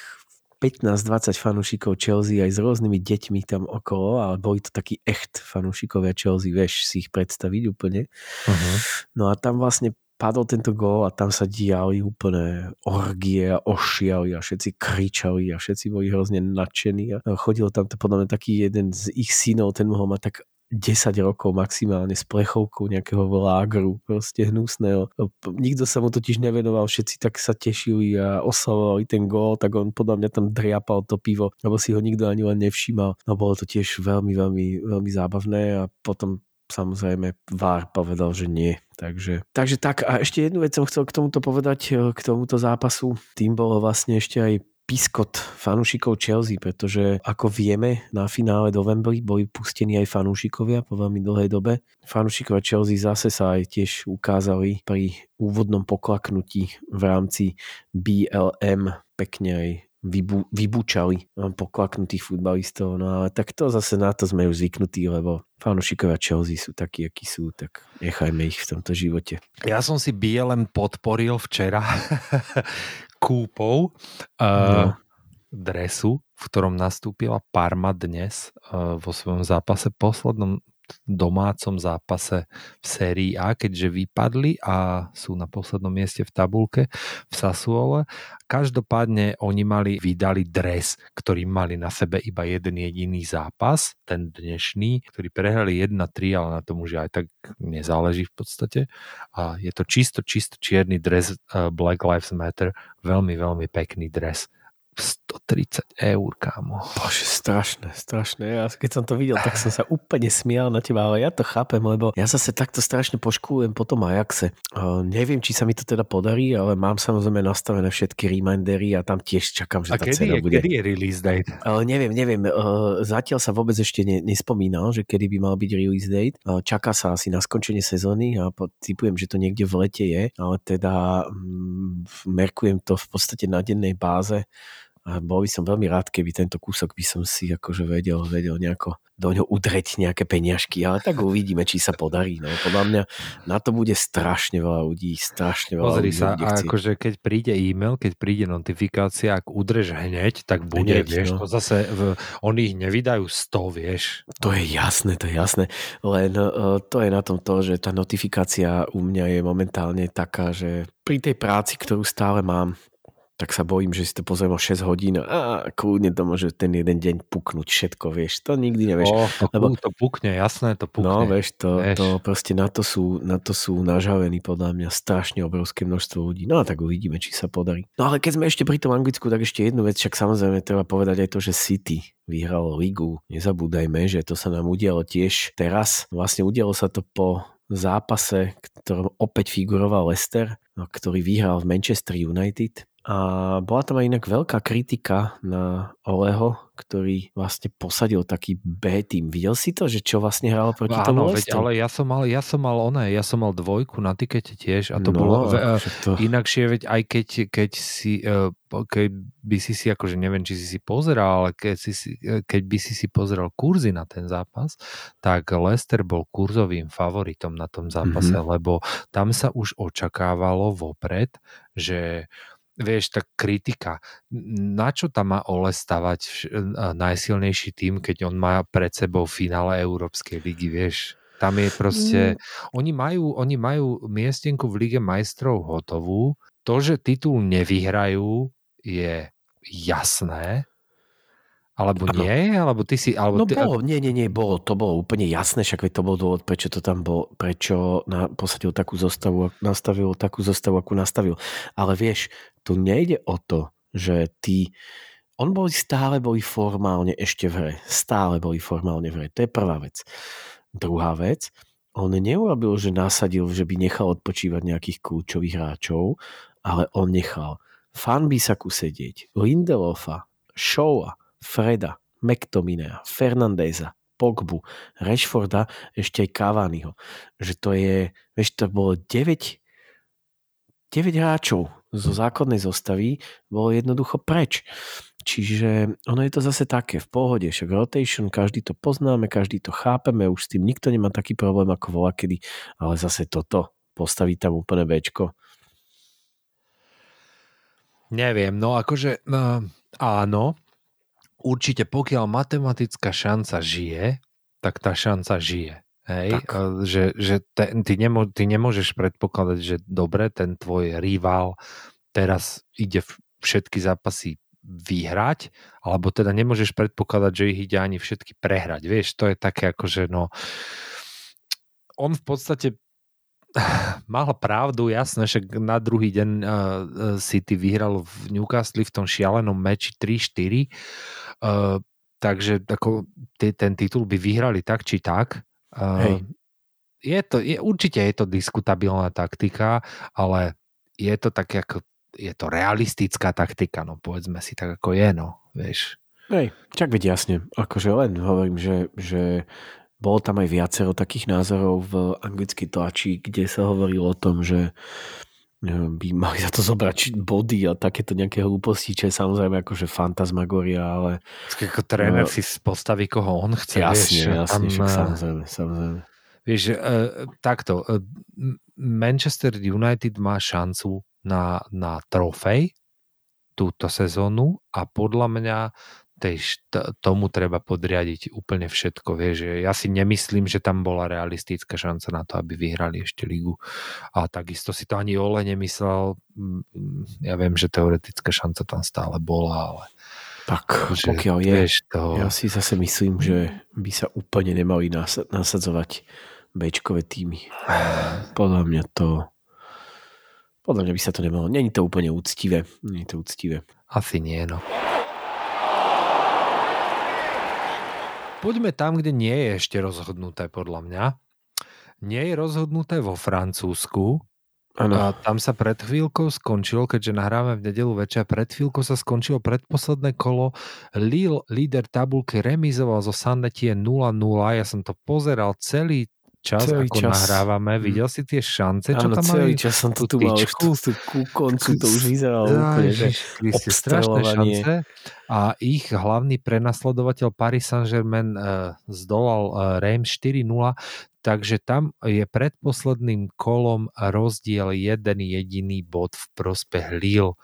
15-20 fanúšikov Chelsea aj s rôznymi deťmi tam okolo, ale boli to takí echt fanúšikovia Chelsea, vieš si ich predstaviť úplne. Uh-huh. No a tam vlastne padol tento gól a tam sa diali úplne orgie a ošiali a všetci kričali a všetci boli hrozne nadšení a chodil tam to podľa mňa taký jeden z ich synov, ten mohol mať tak 10 rokov maximálne s plechovkou nejakého vlágru, proste hnusného. Nikto sa mu totiž nevenoval, všetci tak sa tešili a oslavovali ten gól, tak on podľa mňa tam driapal to pivo, lebo si ho nikto ani len nevšímal. No bolo to tiež veľmi, veľmi, veľmi zábavné a potom samozrejme VAR povedal, že nie. Takže, takže tak a ešte jednu vec som chcel k tomuto povedať, k tomuto zápasu. Tým bolo vlastne ešte aj piskot fanúšikov Chelsea, pretože ako vieme, na finále novembri boli pustení aj fanúšikovia po veľmi dlhej dobe. Fanúšikovia Chelsea zase sa aj tiež ukázali pri úvodnom poklaknutí v rámci BLM pekne aj vybu, vybučali poklaknutých futbalistov. No ale tak to zase na to sme už zvyknutí, lebo fanúšikovia Chelsea sú takí, akí sú, tak nechajme ich v tomto živote. Ja som si BLM podporil včera <laughs> kúpou uh, no. dresu, v ktorom nastúpila Parma dnes uh, vo svojom zápase, poslednom domácom zápase v sérii A, keďže vypadli a sú na poslednom mieste v tabulke v Sasuole. Každopádne oni mali, vydali dres, ktorý mali na sebe iba jeden jediný zápas, ten dnešný, ktorý prehrali 1-3, ale na tom už aj tak nezáleží v podstate. A je to čisto, čisto čierny dres Black Lives Matter, veľmi, veľmi pekný dres 130 eur, kámo. Bože, strašné, strašné. Ja, keď som to videl, tak som sa úplne smial na teba, ale ja to chápem, lebo ja zase takto strašne poškúlujem po tom Ajaxe. Uh, neviem, či sa mi to teda podarí, ale mám samozrejme nastavené všetky remindery a tam tiež čakám, že A tá kedy cena je, bude. kedy je release date? Ale neviem, neviem. Uh, zatiaľ sa vôbec ešte ne, nespomínal, že kedy by mal byť release date. Uh, čaká sa asi na skončenie sezóny a typujem, že to niekde v lete je, ale teda mm, merkujem to v podstate na dennej báze a bol by som veľmi rád, keby tento kúsok by som si akože vedel, vedel nejako do ňo udreť nejaké peniažky, ale tak uvidíme, či sa podarí. No. Podľa mňa na to bude strašne veľa ľudí, strašne veľa Pozri ľudí sa, bude a chcieť. akože keď príde e-mail, keď príde notifikácia, ak udreš hneď, tak bude, Hneď, vieš, no. to zase, v, oni ich nevydajú 100, vieš. To je jasné, to je jasné. Len uh, to je na tom to, že tá notifikácia u mňa je momentálne taká, že pri tej práci, ktorú stále mám, tak sa bojím, že si to pozriem o 6 hodín a kľudne to môže ten jeden deň puknúť všetko, vieš. To nikdy nevieš. o, to, lebo- to pukne, jasné, to pukne. No, vieš, to, vieš. to proste na to, sú, na to sú nažavení podľa mňa strašne obrovské množstvo ľudí. No a tak uvidíme, či sa podarí. No ale keď sme ešte pri tom Anglicku, tak ešte jednu vec, však samozrejme treba povedať aj to, že City vyhralo ligu. Nezabúdajme, že to sa nám udialo tiež teraz. Vlastne udialo sa to po zápase, ktorom opäť figuroval Leicester, no, ktorý vyhral v Manchester United. A bola tam aj inak veľká kritika na Oleho, ktorý vlastne posadil taký B tým. Videl si to, že čo vlastne hral proti tomu Áno, veď, Leicesteru? ale ja som mal, ja som mal oné, ja som mal dvojku na tikete tiež a to No, bolo, to- inakšie, veď aj keď, keď si, po- keď by si si, akože neviem, či si si pozeral, ale keď, si, eh, keď by si si pozrel kurzy na ten zápas, tak Leicester bol kurzovým favoritom na tom zápase, Mhm. lebo tam sa už očakávalo vopred, že vieš, tak kritika. Na čo tam má Ole stavať najsilnejší tým, keď on má pred sebou finále Európskej ligy, vieš? Tam je proste... Oni majú, oni majú miestenku v Lige majstrov hotovú. To, že titul nevyhrajú, je jasné. Alebo Áno. nie? Alebo ty si... Alebo No ty, bolo, nie, nie, nie, bolo, to bolo úplne jasné, však to bol dôvod, prečo to tam bol, prečo na, posadil takú zostavu, nastavil takú zostavu, akú nastavil. Ale vieš, tu nejde o to, že ty, on boli stále boli formálne ešte v hre, stále boli formálne v hre, to je prvá vec. Druhá vec, on neurobil, že nasadil, že by nechal odpočívať nejakých kľúčových hráčov, ale on nechal Fanbisaku sedieť, Lindelofa, Showa, Freda, McTominaya, Fernandeza, Pogbu, Rashforda, ešte aj Cavaniho. Že to je, vieš, to bolo 9, 9 hráčov zo základnej zostavy bolo jednoducho preč. Čiže ono je to zase také v pohode, však rotation, každý to poznáme, každý to chápeme, už s tým nikto nemá taký problém ako vola kedy, ale zase toto, postaví tam úplne Bčko. Neviem, no akože uh, áno, určite pokiaľ matematická šanca žije, tak tá šanca žije. Hej, Tak. Že, že te, ty, nemo, ty nemôžeš predpokladať, že dobre, ten tvoj rival teraz ide všetky zápasy vyhrať, alebo teda nemôžeš predpokladať, že ich ide ani všetky prehrať. Vieš, to je také ako, že no on v podstate <sighs> mal pravdu, jasné, však na druhý deň uh, City vyhral v Newcastle v tom šialenom meči 3-4, uh, takže ako, ten titul by vyhrali tak či tak. Uh, Hej. je to, je, určite je to diskutabilná taktika, ale je to také ako, je to realistická taktika, no povedzme si tak ako je, no, vieš. Hej, čak veď jasne. Akože len hovorím, že, že bolo tam aj viacero takých názorov v anglickej tlači, kde sa hovorilo o tom, že e, by mali za to zobrať body a takéto nejaké hlúposti, čo je samozrejme akože fantasmagoria, ale Ako tréner No. si postaví, koho on chce, jasne, vieš. jasne, však eh, samozrejme, samozrejme. Vieš, uh, takto, uh, Manchester United má šancu na, na trofej túto sezónu a podľa mňa tej, št- tomu treba podriadiť úplne všetko. Vieš, že ja si nemyslím, že tam bola realistická šanca na to, aby vyhrali ešte ligu. A takisto si to ani Ole nemyslel. Mm, Ja viem, že teoretická šanca tam stále bola, ale Tak že, pokiaľ je, vieš, to... ja si zase myslím, že by sa úplne nemali nas- nasadzovať Bčkové týmy. Podľa mňa to podľa mňa by sa to nemalo. Není to úplne úctivé. Není to úctivé. Asi nie, no. Poďme tam, kde nie je ešte rozhodnuté, podľa mňa. Nie je rozhodnuté vo Francúzsku. Áno. A tam sa pred chvíľkou skončilo, keďže nahráme v nedelu večer, pred chvíľkou sa skončilo predposledné kolo. Lille, líder tabulky, remizoval zo Sandetie 0-0. Ja som to pozeral celý čas, Celý ako čas. nahrávame. Mm. Videl si tie šance, čo Áno, tam celý mali? čas som to tu mal, už tu, tu, ku koncu to už vyzeralo úplne, že strašné šance. A ich hlavný prenasledovateľ Paris Saint-Germain uh, zdolal uh, Reims 4-0, takže tam je predposledným kolom rozdiel jeden jediný bod v prospech Lille.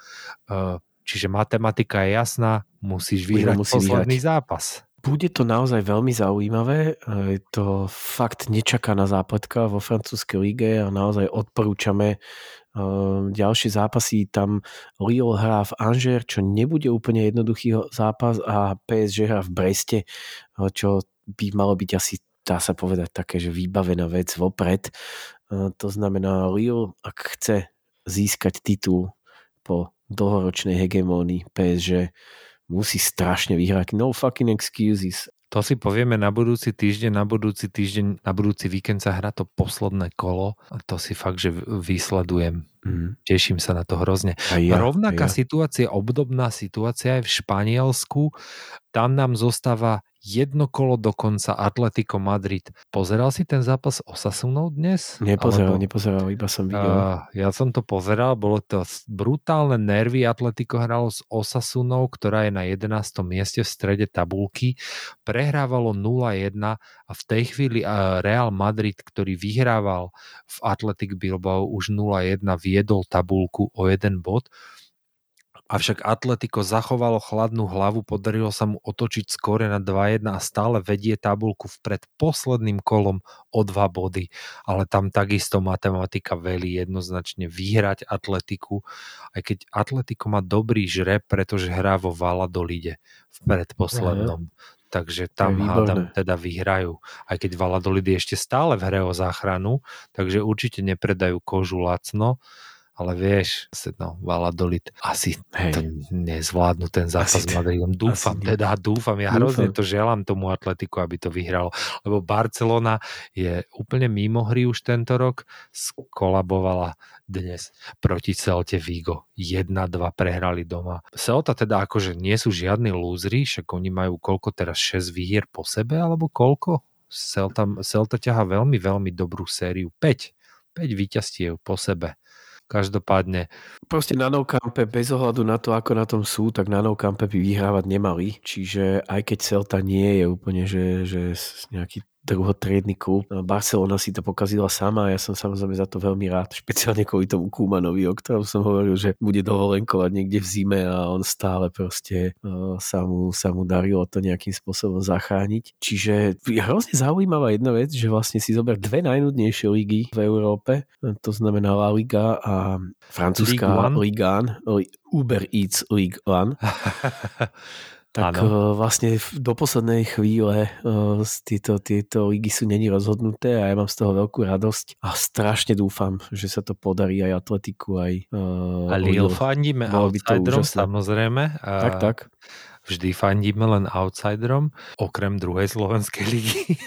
Uh, čiže matematika je jasná, musíš vyhrať musí posledný vyhrať. zápas. Bude to naozaj veľmi zaujímavé. Je to fakt nečakaná zápletka vo francúzskej lige a naozaj odporúčame uh, ďalšie zápasy. Tam Lille hrá v Angers, čo nebude úplne jednoduchý zápas a PSG hrá v Breste, uh, čo by malo byť asi dá sa povedať také, že vybavená vec vopred. Uh, To znamená Lille, ak chce získať titul po dlhoročnej hegemónii PSG, musí strašne vyhrať. No fucking excuses. To si povieme na budúci týždeň, na budúci týždeň, na budúci víkend sa hrá to posledné kolo a to si fakt, že vysledujem. Mm. Teším sa na to hrozne. A ja, Rovnaká a ja. situácia, obdobná situácia aj v Španielsku. Tam nám zostáva jedno kolo do konca Atletico Madrid. Pozeral si ten zápas Osasunou dnes? Nepozeral, Alebo- nepozeral, iba som videl. Uh, ja som to pozeral, bolo to brutálne nervy. Atletico hralo s Osasunou, ktorá je na 11. mieste v strede tabulky. Prehrávalo 0-1 a v tej chvíli Real Madrid, ktorý vyhrával v Atletic Bilbao už 0-1, viedol tabulku o jeden bod. Avšak Atletico zachovalo chladnú hlavu, podarilo sa mu otočiť skore na 2-1 a stále vedie tabulku vpred posledným kolom o dva body. Ale tam takisto matematika velí jednoznačne vyhrať Atletiku, aj keď Atletico má dobrý žreb, pretože hrá vo Valladolide v predposlednom. Takže tam hádam teda vyhrajú. Aj keď Valladolid je ešte stále v hre o záchranu, takže určite nepredajú kožu lacno, ale vieš, no, Valladolid asi Hej. to nezvládnu ten zápas Asi s Madridom. Dúfam, nie. teda dúfam, ja Dúfam. hrozne to želám tomu Atletiku, aby to vyhralo, lebo Barcelona je úplne mimo hry už tento rok, skolabovala dnes proti Celte Vigo. 1-2 prehrali doma. Celta teda akože nie sú žiadni lúzri, však oni majú koľko teraz 6 výhier po sebe, alebo koľko? Celta, Celta ťaha veľmi, veľmi dobrú sériu. 5. 5 víťastiev po sebe. Každopádne Proste na Noukampe, bez ohľadu na to, ako na tom sú, tak na Noukampe by vyhrávať nemali. Čiže aj keď Celta nie je úplne, že, že nejaký druhotriedny klub. Barcelona si to pokazila sama a ja som samozrejme za to veľmi rád, <laughs> špeciálne kvôli tomu Kúmanovi, o ktorom som hovoril, že bude dovolenkovať niekde v zime a on stále proste uh, sa, mu, sa mu darilo to nejakým spôsobom zachrániť. Čiže je hrozne zaujímavá jedna vec, že vlastne si zober dve najnudnejšie ligy v Európe, to znamená La Liga a francúzska Ligue 1. Liga 1, Uber Eats League 1 <laughs> tak Áno. uh, vlastne do poslednej chvíle uh, z tieto, ligy sú není rozhodnuté a ja mám z toho veľkú radosť a strašne dúfam, že sa to podarí aj Atletiku, aj uh, A Lille fandíme outsiderom, samozrejme. A Tak, tak. Vždy fandíme len outsiderom, okrem druhej slovenskej ligy.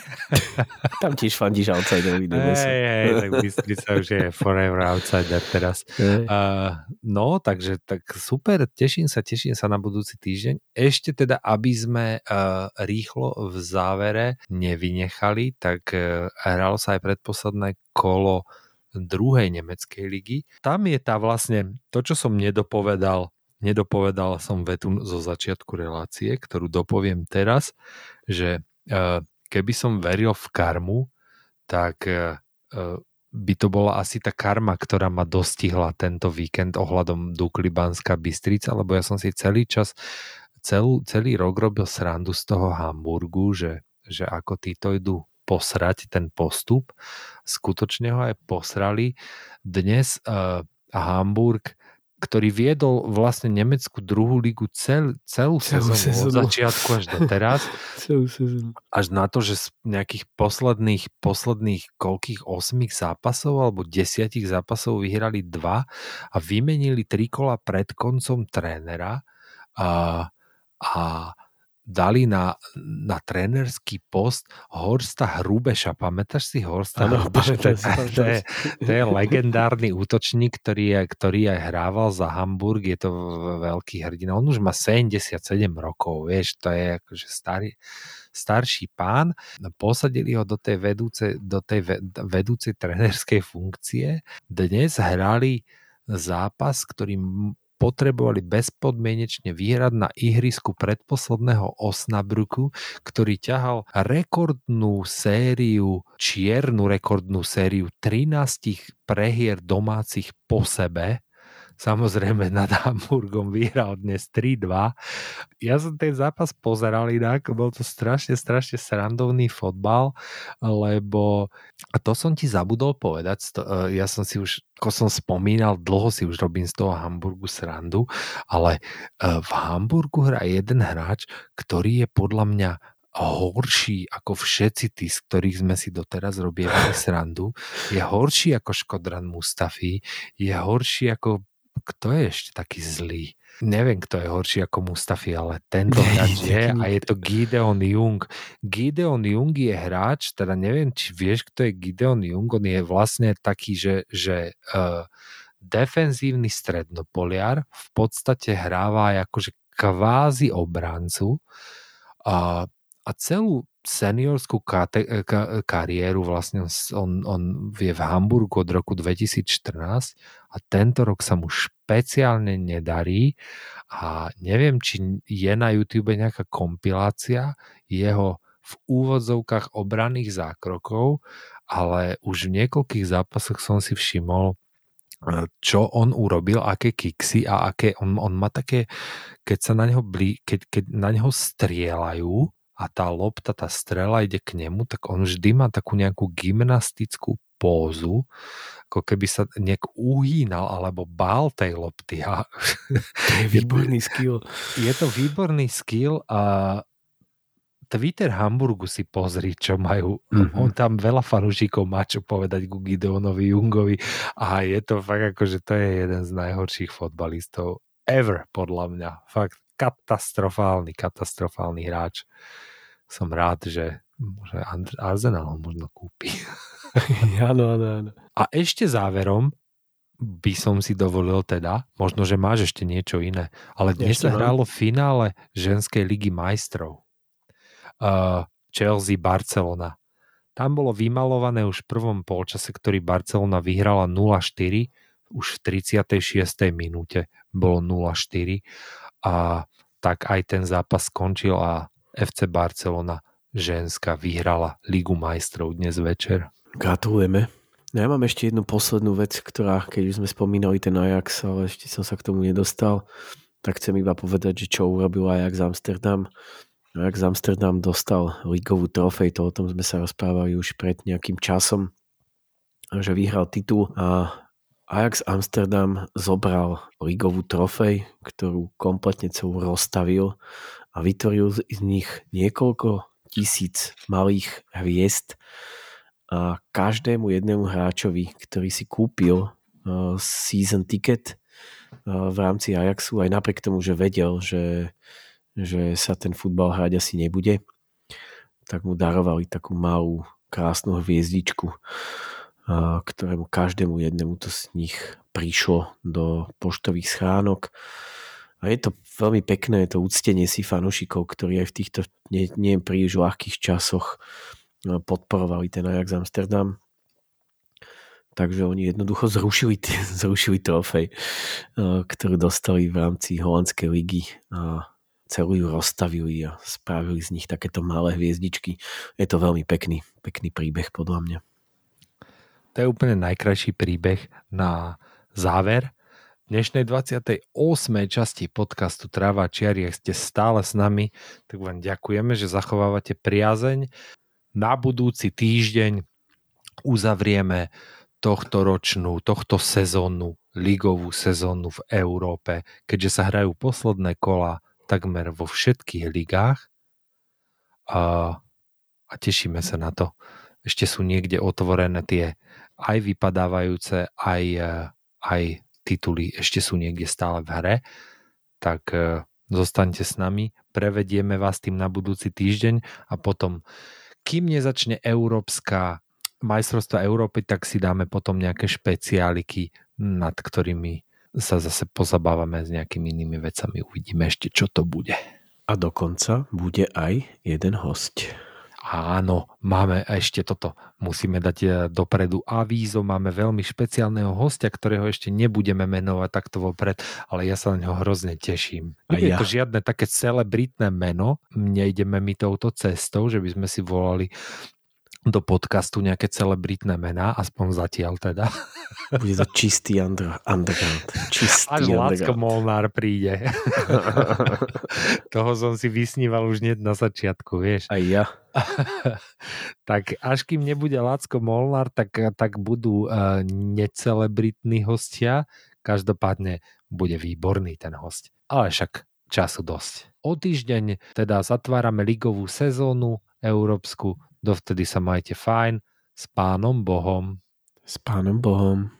<laughs> Tam tiež fandíš outsiderovi. hej, hej, tak Bystrica už je forever outsider teraz. Uh, no, takže tak super, teším sa, teším sa na budúci týždeň. Ešte teda, aby sme uh, rýchlo v závere nevynechali, tak uh, hralo sa aj predposledné kolo druhej nemeckej ligy. Tam je tá vlastne, to čo som nedopovedal, nedopovedal som vetu zo začiatku relácie, ktorú dopoviem teraz, že uh, keby som veril v karmu, tak uh, by to bola asi tá karma, ktorá ma dostihla tento víkend ohľadom Dukly Banská Bystrica, lebo ja som si celý čas, celú, celý rok robil srandu z toho Hamburgu, že, že ako títo idú posrať ten postup. Skutočne ho aj posrali. Dnes uh, Hamburg ktorý viedol vlastne nemeckú druhú ligu cel, celú, Celú sezónu, od začiatku až do <laughs> teraz Celú sezónu. až na to, že z nejakých posledných, posledných koľkých 8 zápasov alebo 10 zápasov vyhrali dva a vymenili tri kola pred koncom trénera a, a dali na, na trénerský post Horsta Hrubeša. Pamätáš si Horsta Áno, Hrubeša? To, to, je, to je legendárny útočník, ktorý, je, ktorý aj hrával za Hamburg. Je to veľký hrdina. On už má 77 rokov, vieš, to je akože starý, starší pán. Posadili ho do tej, vedúce, do tej ve- vedúcej trénerskej funkcie. Dnes hrali zápas, ktorý potrebovali bezpodmienečne vyhrať na ihrisku predposledného Osnabruku, ktorý ťahal rekordnú sériu, čiernu rekordnú sériu 13 prehier domácich po sebe. Samozrejme nad Hamburgom vyhral dnes 3-2. Ja som ten zápas pozeral inak, bol to strašne, strašne srandovný fotbal, lebo a to som ti zabudol povedať, e, ja som si už, ako som spomínal, dlho si už robím z toho Hamburgu srandu, ale e, v Hamburgu hrá jeden hráč, ktorý je podľa mňa horší ako všetci tí, z ktorých sme si doteraz <laughs> robievali srandu. Je horší ako Škodran Mustafi, je horší ako kto je ešte taký zlý? Neviem, kto je horší ako Mustafi, ale tento hráč <laughs> je a je to Gideon Jung. Gideon Jung je hráč, teda neviem, či vieš, kto je Gideon Jung, on je vlastne taký, že, že uh, defenzívny strednopoliar, v podstate hráva aj akože kvázi obrancu a, a celú seniorskú kate, ka, kariéru vlastne on, on, je v Hamburgu od roku 2014 a tento rok sa mu špeciálne nedarí a neviem, či je na YouTube nejaká kompilácia jeho v úvodzovkách obranných zákrokov, ale už v niekoľkých zápasoch som si všimol, čo on urobil, aké kiksy a aké, on, on má také, keď sa na neho, blí, keď, keď na neho strieľajú a tá lopta, tá strela ide k nemu, tak on vždy má takú nejakú gymnastickú pózu, ako keby sa nejak uhýnal alebo bál tej lopty. A To je <laughs> výborný skill. je to výborný skill a Twitter Hamburgu si pozri, čo majú. Mm-hmm. On tam veľa fanúšikov má čo povedať ku Gideonovi Jungovi a je to fakt ako, že to je jeden z najhorších fotbalistov ever, podľa mňa. Fakt katastrofálny, katastrofálny hráč. Som rád, že že Arsenal ho možno kúpi. <laughs> áno, áno, áno. A ešte záverom by som si dovolil teda, možno, že máš ešte niečo iné, ale dnes Ešte sa hrálo finále ženskej ligy majstrov. Uh, Chelsea-Barcelona. Tam bolo vymalované už v prvom polčase, ktorý Barcelona vyhrala 0-4, už v 36. minúte bolo 0-4 a tak aj ten zápas skončil a FC Barcelona ženská vyhrala Ligu majstrov dnes večer. Gratulujeme. No ja mám ešte jednu poslednú vec, ktorá, keď už sme spomínali ten Ajax, ale ešte som sa k tomu nedostal, tak chcem iba povedať, že čo urobil Ajax Amsterdam. Ajax Amsterdam dostal ligovú trofej, to o tom sme sa rozprávali už pred nejakým časom, že vyhral titul a Ajax Amsterdam zobral ligovú trofej, ktorú kompletne celú rozstavil a vytvoril z nich niekoľko tisíc malých hviezd a každému jednému hráčovi, ktorý si kúpil uh, season ticket uh, v rámci Ajaxu, aj napriek tomu, že vedel, že, že sa ten futbal hrať asi nebude, tak mu darovali takú malú krásnu hviezdičku, ktorému každému jednému to z nich prišlo do poštových schránok. A je to veľmi pekné, je to úctenie si fanúšikov, ktorí aj v týchto nie, nie príliš ľahkých časoch no, podporovali ten Ajax Amsterdam. Takže oni jednoducho zrušili, <laughs> zrušili trofej, eh, ktorú dostali v rámci holandskej ligy a celú ju rozstavili a spravili z nich takéto malé hviezdičky. Je to veľmi pekný, pekný príbeh podľa mňa. To je úplne najkrajší príbeh na záver dnešnej 28. časti podcastu Tráva čiari, ak ste stále s nami, tak vám ďakujeme, že zachovávate priazeň. Na budúci týždeň uzavrieme tohto ročnú, tohto sezónu, ligovú sezónu v Európe, keďže sa hrajú posledné kola takmer vo všetkých ligách a, a tešíme sa na to. Ešte sú niekde otvorené tie aj vypadávajúce, aj, aj tituly ešte sú niekde stále v hre, tak zostaňte s nami. prevedieme vás tým na budúci týždeň a potom, kým nezačne Európska majstrovstva Európy, tak si dáme potom nejaké špeciáliky, nad ktorými sa zase pozabávame s nejakými inými vecami. Uvidíme ešte, čo to bude. A dokonca bude aj jeden host. Áno, máme ešte toto. Musíme dať e, dopredu avízo. Máme veľmi špeciálneho hostia, ktorého ešte nebudeme menovať takto vopred, ale ja sa na neho hrozne teším. A Nie je ja. to žiadne také celebritné meno. Nejdeme my touto cestou, že by sme si volali do podcastu nejaké celebritné mená, aspoň zatiaľ teda. <laughs> Bude to čistý under, underground. Čistý Až Lácko. Molnár príde. <laughs> Toho som si vysníval už hneď na začiatku, vieš. Aj ja. <laughs> tak až kým nebude Lácko Molnár, tak, tak budú uh, necelebritní hostia. Každopádne bude výborný ten host. Ale však času dosť. O týždeň teda zatvárame ligovú sezónu európsku. Dovtedy sa majte fajn. S pánom Bohom. S pánom Bohom.